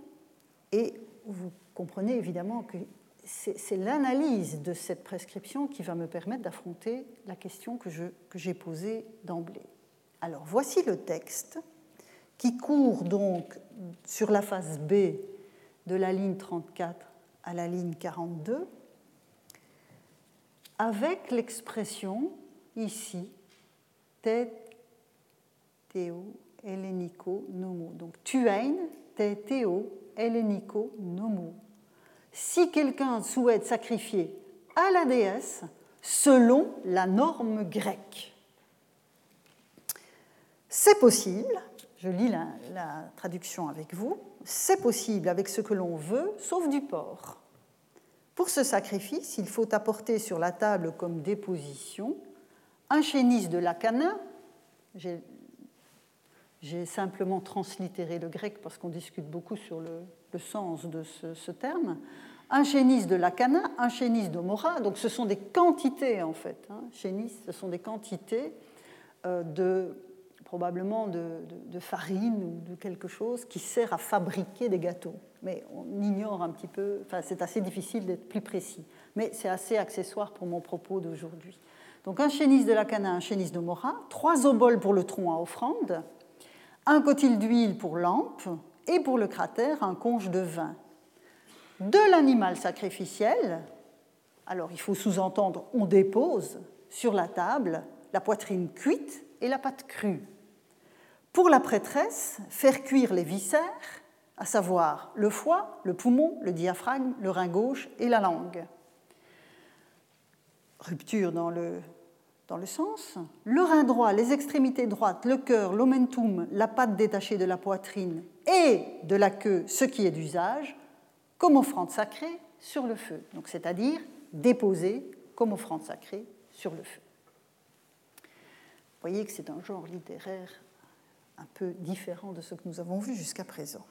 et vous comprenez évidemment que c'est l'analyse de cette prescription qui va me permettre d'affronter la question que j'ai posée d'emblée. Alors voici le texte qui court donc sur la face B de la ligne 34 à la ligne 42. Avec l'expression ici, te théo hellénico nomo. Donc tuein te théo hellénico nomo. Si quelqu'un souhaite sacrifier à la déesse selon la norme grecque, c'est possible, je lis la traduction avec vous, c'est possible avec ce que l'on veut, sauf du porc. Pour ce sacrifice, il faut apporter sur la table comme déposition un chénis de lacana. J'ai simplement translittéré le grec parce qu'on discute beaucoup sur le, sens de ce, terme. Un chénis de lacana, un chénis d'omora, donc ce sont des quantités en fait. Hein. Chénis, ce sont des quantités euh, de probablement de, farine ou de quelque chose qui sert à fabriquer des gâteaux. Mais on ignore un petit peu, enfin c'est assez difficile d'être plus précis, mais c'est assez accessoire pour mon propos d'aujourd'hui. Donc un chénis de la cana, un chénis de mora, trois oboles pour le tronc à offrande, un cotil d'huile pour lampe et pour le cratère un conche de vin. De l'animal sacrificiel, alors il faut sous-entendre on dépose sur la table la poitrine cuite et la pâte crue. Pour la prêtresse, faire cuire les viscères, à savoir le foie, le poumon, le diaphragme, le rein gauche et la langue. Rupture dans le, sens. Le rein droit, les extrémités droites, le cœur, l'omentum, la patte détachée de la poitrine et de la queue, ce qui est d'usage, comme offrande sacrée sur le feu. Donc c'est-à-dire déposée comme offrande sacrée sur le feu. Vous voyez que c'est un genre littéraire un peu différent de ce que nous avons vu jusqu'à présent.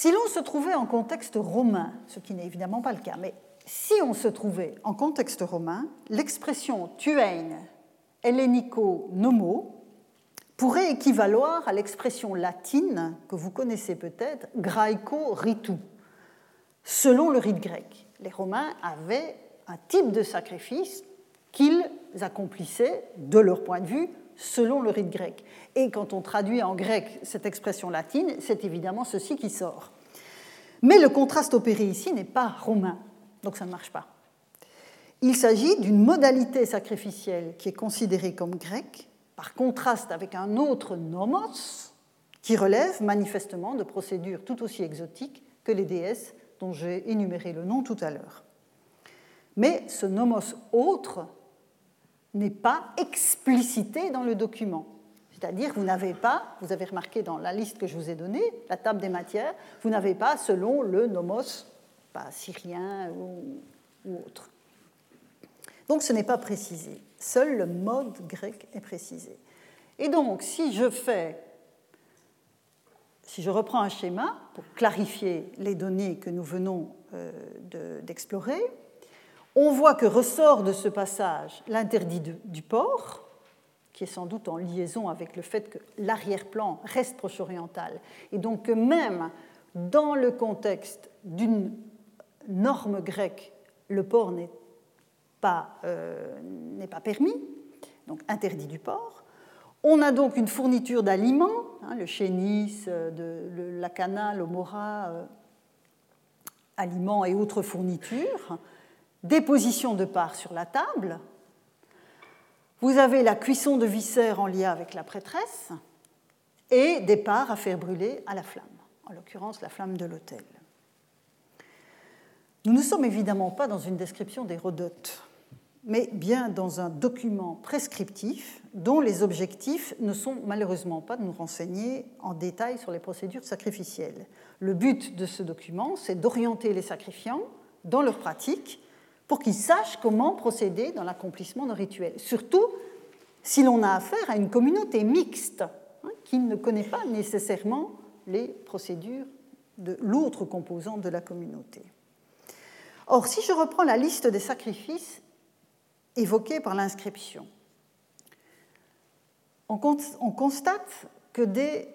Si l'on se trouvait en contexte romain, ce qui n'est évidemment pas le cas, mais si on se trouvait en contexte romain, l'expression tuein hellénico nomo pourrait équivaloir à l'expression latine que vous connaissez peut-être, graeco ritu, selon le rite grec. Les Romains avaient un type de sacrifice qu'ils accomplissaient, de leur point de vue, selon le rite grec. Et quand on traduit en grec cette expression latine, c'est évidemment ceci qui sort. Mais le contraste opéré ici n'est pas romain, donc ça ne marche pas. Il s'agit d'une modalité sacrificielle qui est considérée comme grecque, par contraste avec un autre nomos, qui relève manifestement de procédures tout aussi exotiques que les déesses dont j'ai énuméré le nom tout à l'heure. Mais ce nomos autre n'est pas explicité dans le document. C'est-à-dire, vous n'avez pas, vous avez remarqué dans la liste que je vous ai donnée, la table des matières, vous n'avez pas selon le nomos, pas syrien ou, autre. Donc ce n'est pas précisé. Seul le mode grec est précisé. Et donc, si je fais, si je reprends un schéma pour clarifier les données que nous venons euh, d'explorer, on voit que ressort de ce passage l'interdit du port, qui est sans doute en liaison avec le fait que l'arrière-plan reste proche-oriental, et donc que même dans le contexte d'une norme grecque, le port n'est pas, euh, permis, donc interdit du port. On a donc une fourniture d'aliments, hein, le chénis, euh, la cana, l'omora, euh, aliments et autres fournitures déposition de parts sur la table. Vous avez la cuisson de viscères en lien avec la prêtresse et des parts à faire brûler à la flamme, en l'occurrence la flamme de l'autel. Nous ne sommes évidemment pas dans une description d'Hérodote, mais bien dans un document prescriptif dont les objectifs ne sont malheureusement pas de nous renseigner en détail sur les procédures sacrificielles. Le but de ce document, c'est d'orienter les sacrifiants dans leur pratique pour qu'ils sachent comment procéder dans l'accomplissement de rituels. Surtout si l'on a affaire à une communauté mixte hein, qui ne connaît pas nécessairement les procédures de l'autre composant de la communauté. Or, si je reprends la liste des sacrifices évoqués par l'inscription, on constate que des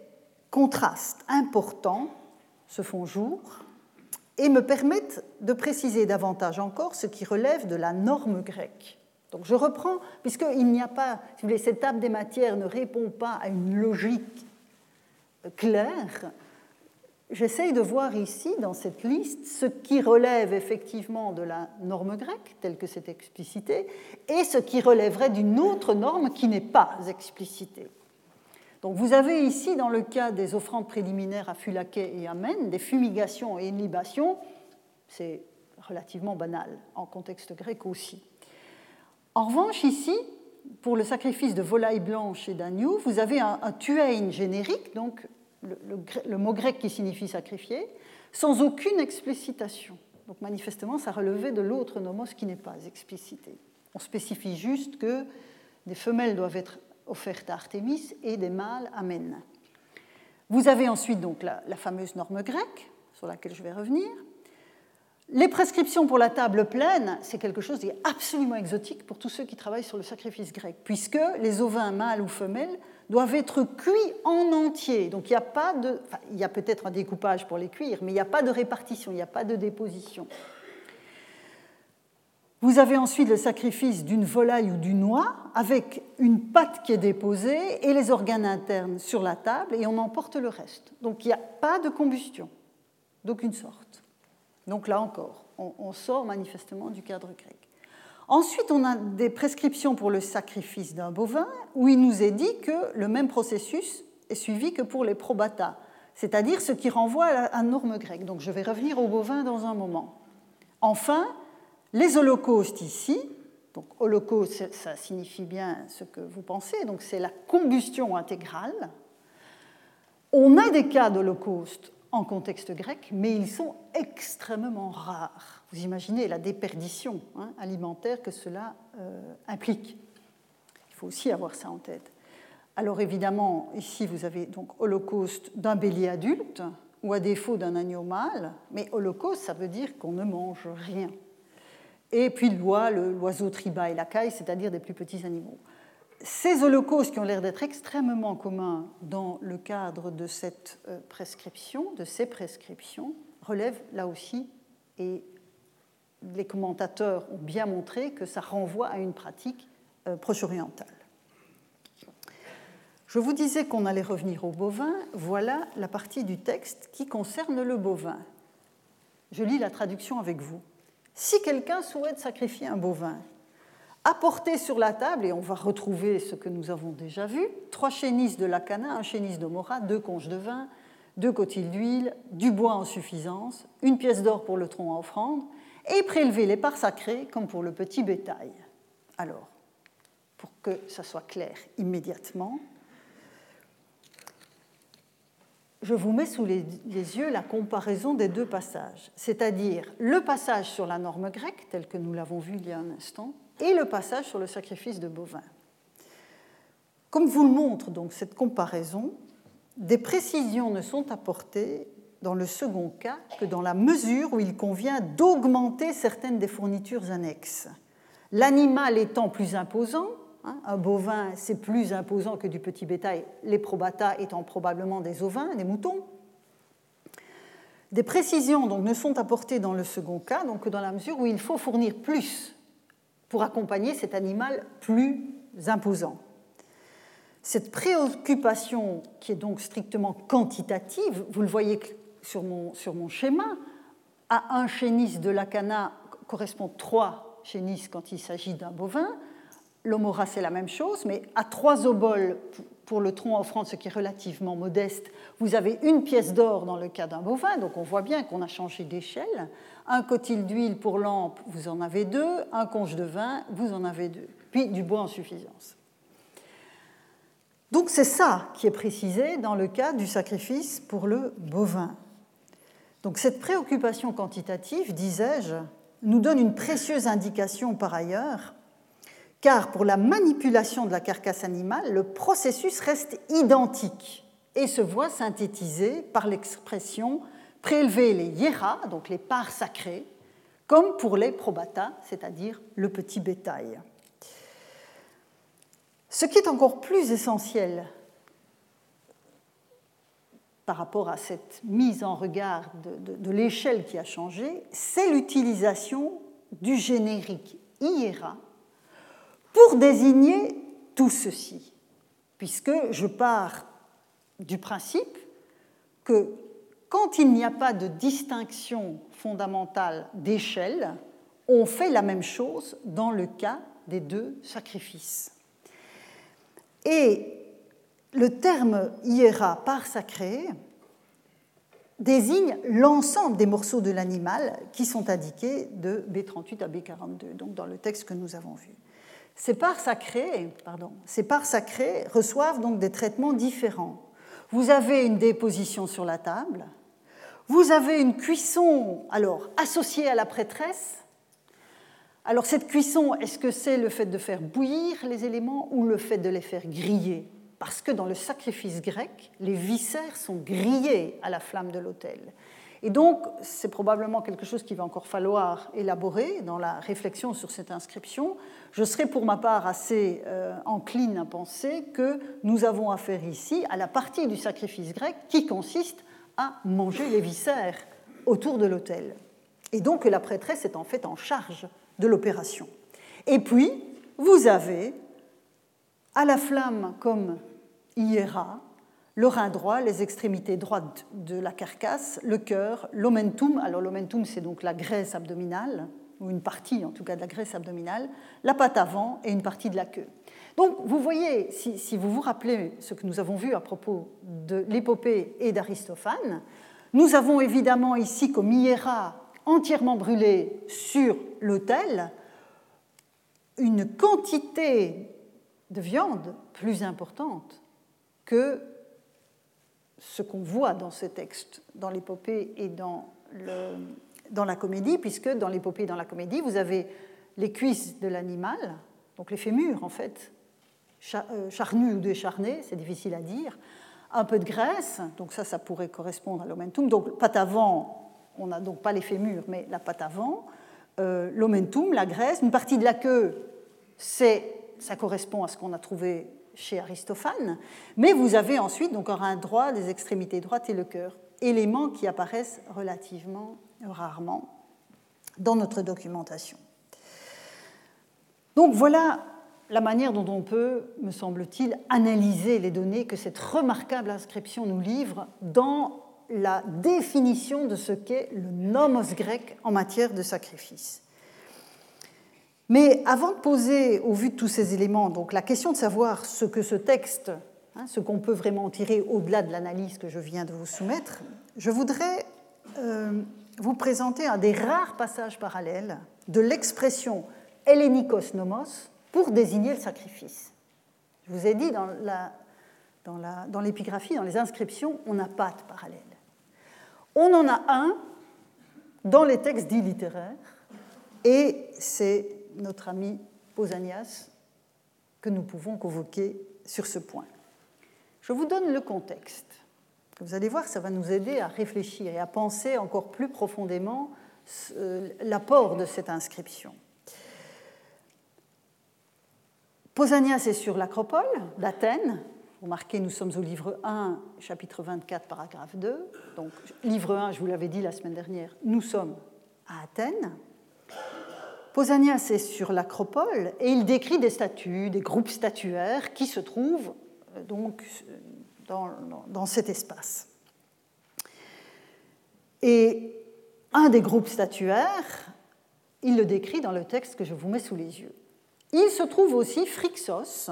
contrastes importants se font jour et me permettent de préciser davantage encore ce qui relève de la norme grecque. Donc je reprends, puisqu'il n'y a pas, si vous voulez, cette table des matières ne répond pas à une logique claire, j'essaye de voir ici, dans cette liste, ce qui relève effectivement de la norme grecque, telle que c'est explicité, et ce qui relèverait d'une autre norme qui n'est pas explicitée. Donc vous avez ici, dans le cas des offrandes préliminaires à Fulaquet et à Men, des fumigations et une libation, c'est relativement banal en contexte grec aussi. En revanche, ici, pour le sacrifice de volaille blanche et d'agneau, vous avez un, un générique, donc le, mot grec qui signifie sacrifier, sans aucune explicitation. Donc manifestement, ça relevait de l'autre nomos qui n'est pas explicité. On spécifie juste que des femelles doivent être offertes à Artémis et des mâles à. Vous avez ensuite donc la, la fameuse norme grecque, sur laquelle je vais revenir. Les prescriptions pour la table pleine, c'est quelque chose d'absolument exotique pour tous ceux qui travaillent sur le sacrifice grec, puisque les ovins mâles ou femelles doivent être cuits en entier. Donc il n'y a pas de. il y a peut-être un découpage pour les cuire, mais il n'y a pas de répartition, il n'y a pas de déposition. Vous avez ensuite le sacrifice d'une volaille ou d'une noix avec une pâte qui est déposée et les organes internes sur la table et on emporte le reste. Donc il n'y a pas de combustion d'aucune sorte. Donc là encore, on sort manifestement du cadre grec. Ensuite, on a des prescriptions pour le sacrifice d'un bovin, où il nous est dit que le même processus est suivi que pour les probata, c'est-à-dire ce qui renvoie à la norme grecque. Donc je vais revenir au bovin dans un moment. Enfin, les holocaustes ici, donc holocauste, ça signifie bien ce que vous pensez, donc c'est la combustion intégrale. On a des cas d'holocauste en contexte grec, mais ils sont extrêmement rares. Vous imaginez la déperdition hein, alimentaire que cela euh, implique. Il faut aussi avoir ça en tête. Alors évidemment, ici vous avez donc holocauste d'un bélier adulte ou à défaut d'un agneau mâle, mais holocauste ça veut dire qu'on ne mange rien. Et puis l'oiseau triba et la caille, c'est-à-dire des plus petits animaux. Ces holocaustes qui ont l'air d'être extrêmement communs dans le cadre de cette euh, prescription, de ces prescriptions, relèvent là aussi, et les commentateurs ont bien montré que ça renvoie à une pratique euh, proche-orientale. Je vous disais qu'on allait revenir au bovin. Voilà la partie du texte qui concerne le bovin. Je lis la traduction avec vous. Si quelqu'un souhaite sacrifier un bovin, apporter sur la table, et on va retrouver ce que nous avons déjà vu, trois chénisses de lacana, un chénisse de mora, deux conches de vin, deux cotilles d'huile, du bois en suffisance, une pièce d'or pour le tronc à offrande, et prélever les parts sacrées comme pour le petit bétail. Alors, pour que ça soit clair immédiatement, je vous mets sous les, yeux la comparaison des deux passages, c'est-à-dire le passage sur la norme grecque, tel que nous l'avons vu il y a un instant, et le passage sur le sacrifice de bovins. Comme vous le montre donc cette comparaison, des précisions ne sont apportées dans le second cas que dans la mesure où il convient d'augmenter certaines des fournitures annexes. L'animal étant plus imposant, un bovin c'est plus imposant que du petit bétail, les probata étant probablement des ovins, des moutons. Des précisions donc ne sont apportées dans le second cas, donc dans la mesure où il faut fournir plus pour accompagner cet animal plus imposant. Cette préoccupation, qui est donc strictement quantitative, vous le voyez sur mon, sur mon schéma, à un chénis de l'acana correspond trois chénis quand il s'agit d'un bovin. L'homora, c'est la même chose, mais à trois oboles pour le tronc offrande, ce qui est relativement modeste, vous avez une pièce d'or dans le cas d'un bovin, donc on voit bien qu'on a changé d'échelle. Un cotil d'huile pour lampe, vous en avez deux. Un conche de vin, vous en avez deux. Puis du bois en suffisance. Donc c'est ça qui est précisé dans le cas du sacrifice pour le bovin. Donc cette préoccupation quantitative, disais-je, nous donne une précieuse indication par ailleurs, car pour la manipulation de la carcasse animale, le processus reste identique et se voit synthétisé par l'expression prélever les hiera, donc les parts sacrées, comme pour les probata, c'est-à-dire le petit bétail. Ce qui est encore plus essentiel par rapport à cette mise en regard de, l'échelle qui a changé, c'est l'utilisation du générique hiera pour désigner tout ceci, puisque je pars du principe que quand il n'y a pas de distinction fondamentale d'échelle, on fait la même chose dans le cas des deux sacrifices. Et le terme hiera par sacré désigne l'ensemble des morceaux de l'animal qui sont indiqués de B38 à B42, donc dans le texte que nous avons vu. Ces parts sacrées, reçoivent donc des traitements différents. Vous avez une déposition sur la table, vous avez une cuisson alors associée à la prêtresse. Alors cette cuisson, est-ce que c'est le fait de faire bouillir les éléments ou le fait de les faire griller? Parce que dans le sacrifice grec, les viscères sont grillés à la flamme de l'autel. Et donc, c'est probablement quelque chose qu'il va encore falloir élaborer dans la réflexion sur cette inscription. Je serai pour ma part assez euh, encline à penser que nous avons affaire ici à la partie du sacrifice grec qui consiste à manger les viscères autour de l'autel. Et donc la prêtresse est en fait en charge de l'opération. Et puis, vous avez à la flamme comme hiéra le rein droit, les extrémités droites de la carcasse, le cœur, l'omentum. Alors l'omentum, c'est donc la graisse abdominale, ou une partie en tout cas de la graisse abdominale, la patte avant et une partie de la queue. Donc vous voyez, si, vous vous rappelez ce que nous avons vu à propos de l'épopée et d'Aristophane, nous avons évidemment ici comme hiéra entièrement brûlé sur l'autel une quantité de viande plus importante que ce qu'on voit dans ces textes, dans l'épopée et dans, la comédie, puisque dans l'épopée et dans la comédie, vous avez les cuisses de l'animal, donc les fémurs en fait, euh, charnus ou décharnés, c'est difficile à dire, un peu de graisse, donc ça, ça pourrait correspondre à l'omentum, donc pâte avant, on n'a donc pas les fémurs, mais la pâte avant, euh, l'omentum, la graisse, une partie de la queue, c'est, ça correspond à ce qu'on a trouvé chez Aristophane, mais vous avez ensuite donc un droit, les extrémités droites et le cœur, éléments qui apparaissent relativement rarement dans notre documentation. Donc voilà la manière dont on peut, me semble-t-il, analyser les données que cette remarquable inscription nous livre dans la définition de ce qu'est le nomos grec en matière de sacrifice. Mais avant de poser, au vu de tous ces éléments, donc la question de savoir ce que ce texte, hein, ce qu'on peut vraiment tirer au-delà de l'analyse que je viens de vous soumettre, je voudrais euh, vous présenter un des rares passages parallèles de l'expression hellénikos nomos pour désigner le sacrifice. Je vous ai dit dans, dans l'épigraphie, dans, dans les inscriptions, on n'a pas de parallèle. On en a un dans les textes dits littéraires, et c'est notre ami Pausanias que nous pouvons convoquer sur ce point. Je vous donne le contexte. Vous allez voir, ça va nous aider à réfléchir et à penser encore plus profondément l'apport de cette inscription. Pausanias est sur l'acropole d'Athènes. Vous remarquez, nous sommes au livre 1, chapitre 24, paragraphe 2. Donc, livre 1, je vous l'avais dit la semaine dernière, nous sommes à Athènes. Pausanias est sur l'acropole et il décrit des statues, des groupes statuaires qui se trouvent euh, donc dans, dans cet espace. Et un des groupes statuaires, il le décrit dans le texte que je vous mets sous les yeux. Il se trouve aussi Phrixos,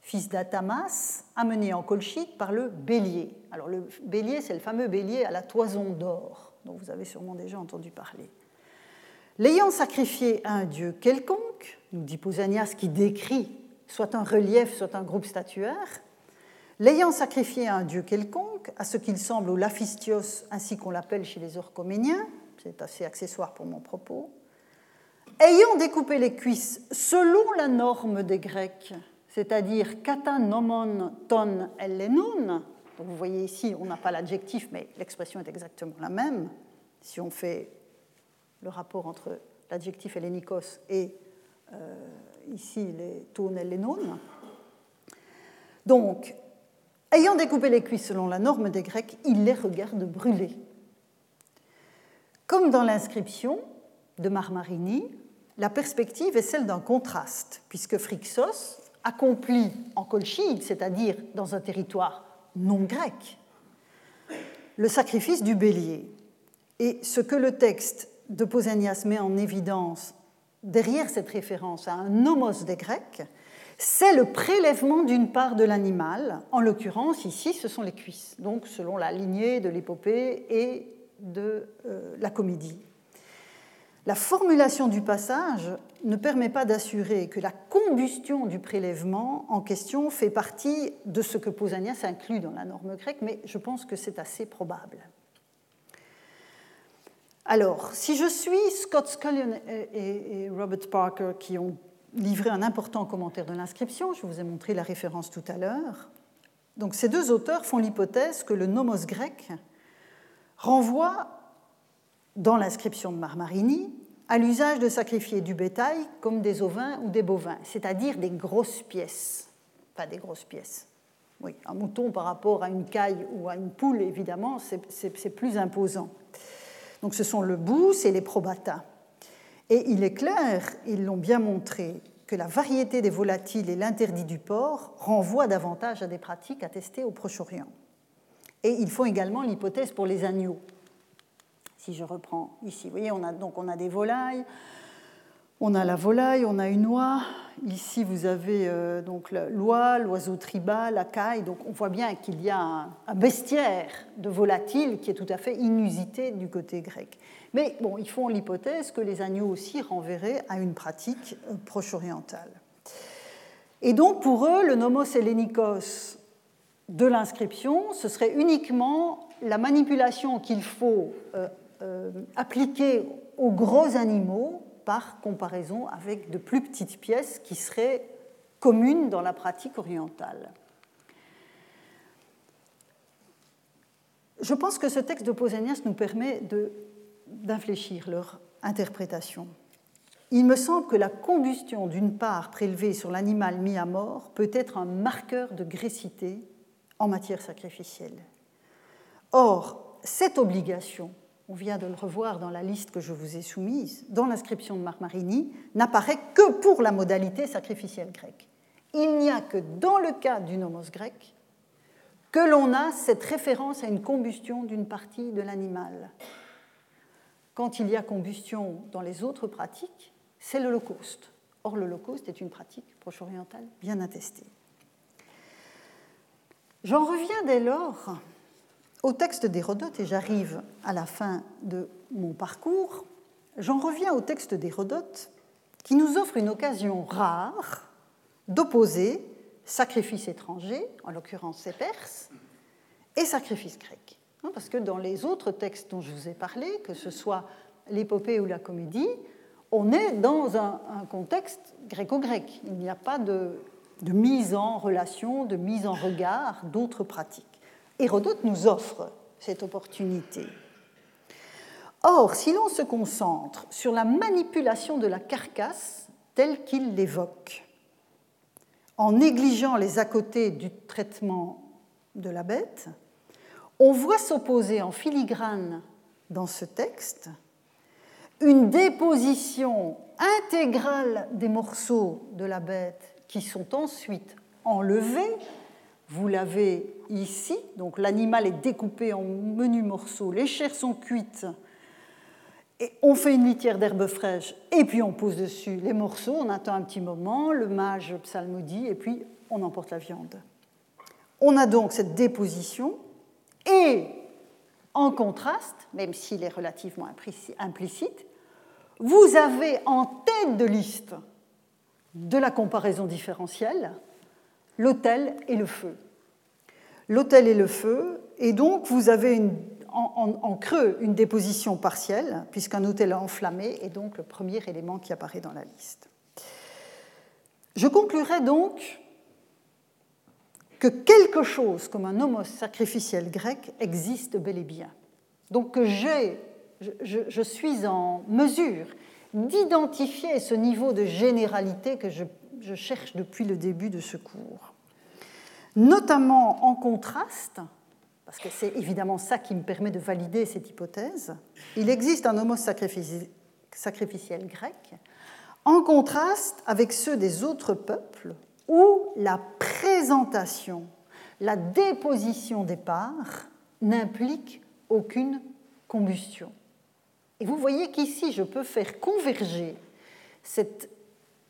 fils d'Atamas, amené en colchite par le bélier. Alors le bélier, c'est le fameux bélier à la toison d'or, dont vous avez sûrement déjà entendu parler. L'ayant sacrifié à un dieu quelconque, nous dit Pausanias qui décrit soit un relief, soit un groupe statuaire, l'ayant sacrifié à un dieu quelconque, à ce qu'il semble au Laphistios, ainsi qu'on l'appelle chez les Orchoméniens, c'est assez accessoire pour mon propos, ayant découpé les cuisses selon la norme des Grecs, c'est-à-dire kata nomon ton ellenon, vous voyez ici, on n'a pas l'adjectif, mais l'expression est exactement la même. Si on fait le rapport entre l'adjectif hellénikos et euh, ici les tônes hellénones. Donc, ayant découpé les cuisses selon la norme des Grecs, il les regarde brûler. Comme dans l'inscription de Marmarini, la perspective est celle d'un contraste, puisque Phrixos accomplit en Colchide, c'est-à-dire dans un territoire non grec, le sacrifice du bélier. Et ce que le texte de Pausanias met en évidence derrière cette référence à un nomos des Grecs, c'est le prélèvement d'une part de l'animal. En l'occurrence, ici, ce sont les cuisses, donc selon la lignée de l'épopée et de euh, la comédie. La formulation du passage ne permet pas d'assurer que la combustion du prélèvement en question fait partie de ce que Pausanias inclut dans la norme grecque, mais je pense que c'est assez probable. Alors, si je suis Scott Scullion et Robert Parker qui ont livré un important commentaire de l'inscription, je vous ai montré la référence tout à l'heure, donc ces deux auteurs font l'hypothèse que le nomos grec renvoie dans l'inscription de Marmarini à l'usage de sacrifier du bétail comme des ovins ou des bovins, c'est-à-dire des grosses pièces, pas des grosses pièces. Oui, un mouton par rapport à une caille ou à une poule, évidemment, c'est plus imposant. Donc ce sont le bous et les probata. Et il est clair, ils l'ont bien montré, que la variété des volatiles et l'interdit du porc renvoient davantage à des pratiques attestées au Proche-Orient. Et ils font également l'hypothèse pour les agneaux. Si je reprends ici, vous voyez, on a, donc on a des volailles, on a la volaille, on a une oie. Ici, vous avez euh, donc l'oie, l'oiseau tribal, la caille. Donc, on voit bien qu'il y a un, bestiaire de volatiles qui est tout à fait inusité du côté grec. Mais bon, ils font l'hypothèse que les agneaux aussi renverraient à une pratique euh, proche-orientale. Et donc, pour eux, le nomos hellenikos de l'inscription, ce serait uniquement la manipulation qu'il faut euh, appliquer aux gros animaux par comparaison avec de plus petites pièces qui seraient communes dans la pratique orientale. Je pense que ce texte de Pausanias nous permet d'infléchir leur interprétation. Il me semble que la combustion d'une part prélevée sur l'animal mis à mort peut être un marqueur de grécité en matière sacrificielle. Or, cette obligation on vient de le revoir dans la liste que je vous ai soumise, dans l'inscription de Marmarini, n'apparaît que pour la modalité sacrificielle grecque. Il n'y a que dans le cas du nomos grec que l'on a cette référence à une combustion d'une partie de l'animal. Quand il y a combustion dans les autres pratiques, c'est l'Holocauste. Or, l'Holocauste est une pratique proche-orientale bien attestée. J'en reviens dès lors au texte d'Hérodote, et j'arrive à la fin de mon parcours, j'en reviens au texte d'Hérodote qui nous offre une occasion rare d'opposer sacrifice étranger, en l'occurrence c'est perse, et sacrifice grec. Hein, parce que dans les autres textes dont je vous ai parlé, que ce soit l'épopée ou la comédie, on est dans un, contexte gréco-grec. Il n'y a pas de mise en relation, de mise en regard d'autres pratiques. Hérodote nous offre cette opportunité. Or, si l'on se concentre sur la manipulation de la carcasse telle qu'il l'évoque, en négligeant les à côté du traitement de la bête, on voit s'opposer en filigrane dans ce texte une déposition intégrale des morceaux de la bête qui sont ensuite enlevés vous l'avez ici, donc l'animal est découpé en menus morceaux, les chairs sont cuites, et on fait une litière d'herbe fraîche, et puis on pose dessus les morceaux, on attend un petit moment, le mage psalmodie, et puis on emporte la viande. On a donc cette déposition, et en contraste, même s'il est relativement implicite, vous avez en tête de liste de la comparaison différentielle l'autel et le feu. L'autel et le feu, et donc vous avez en, creux une déposition partielle, puisqu'un autel enflammé est donc le premier élément qui apparaît dans la liste. Je conclurai donc que quelque chose comme un homos sacrificiel grec existe bel et bien. Donc que j'ai, je, suis en mesure d'identifier ce niveau de généralité que je je cherche depuis le début de ce cours. Notamment en contraste, parce que c'est évidemment ça qui me permet de valider cette hypothèse, il existe un homo sacrificiel grec, en contraste avec ceux des autres peuples où la présentation, la déposition des parts n'implique aucune combustion. Et vous voyez qu'ici, je peux faire converger cette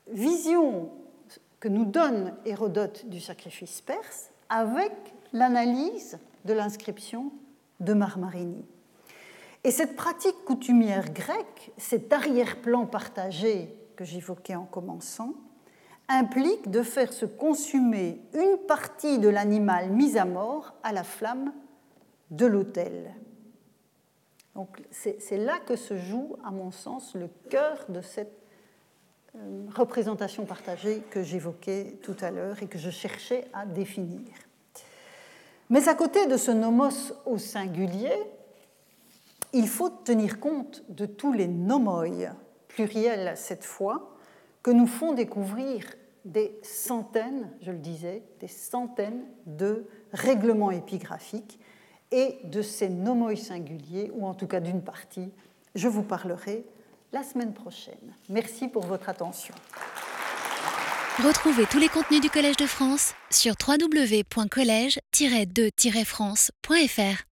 vision que nous donne Hérodote du sacrifice perse avec l'analyse de l'inscription de Marmarini. Et cette pratique coutumière grecque, cet arrière-plan partagé que j'évoquais en commençant, implique de faire se consumer une partie de l'animal mis à mort à la flamme de l'autel. Donc c'est là que se joue, à mon sens, le cœur de cette euh, représentation partagée que j'évoquais tout à l'heure et que je cherchais à définir. Mais à côté de ce nomos au singulier, il faut tenir compte de tous les nomoi, pluriels cette fois, que nous font découvrir des centaines, je le disais, des centaines de règlements épigraphiques et de ces nomoi singuliers, ou en tout cas d'une partie, je vous parlerai la semaine prochaine. Merci pour votre attention. Retrouvez tous les contenus du Collège de France sur www.colège-2-france.fr.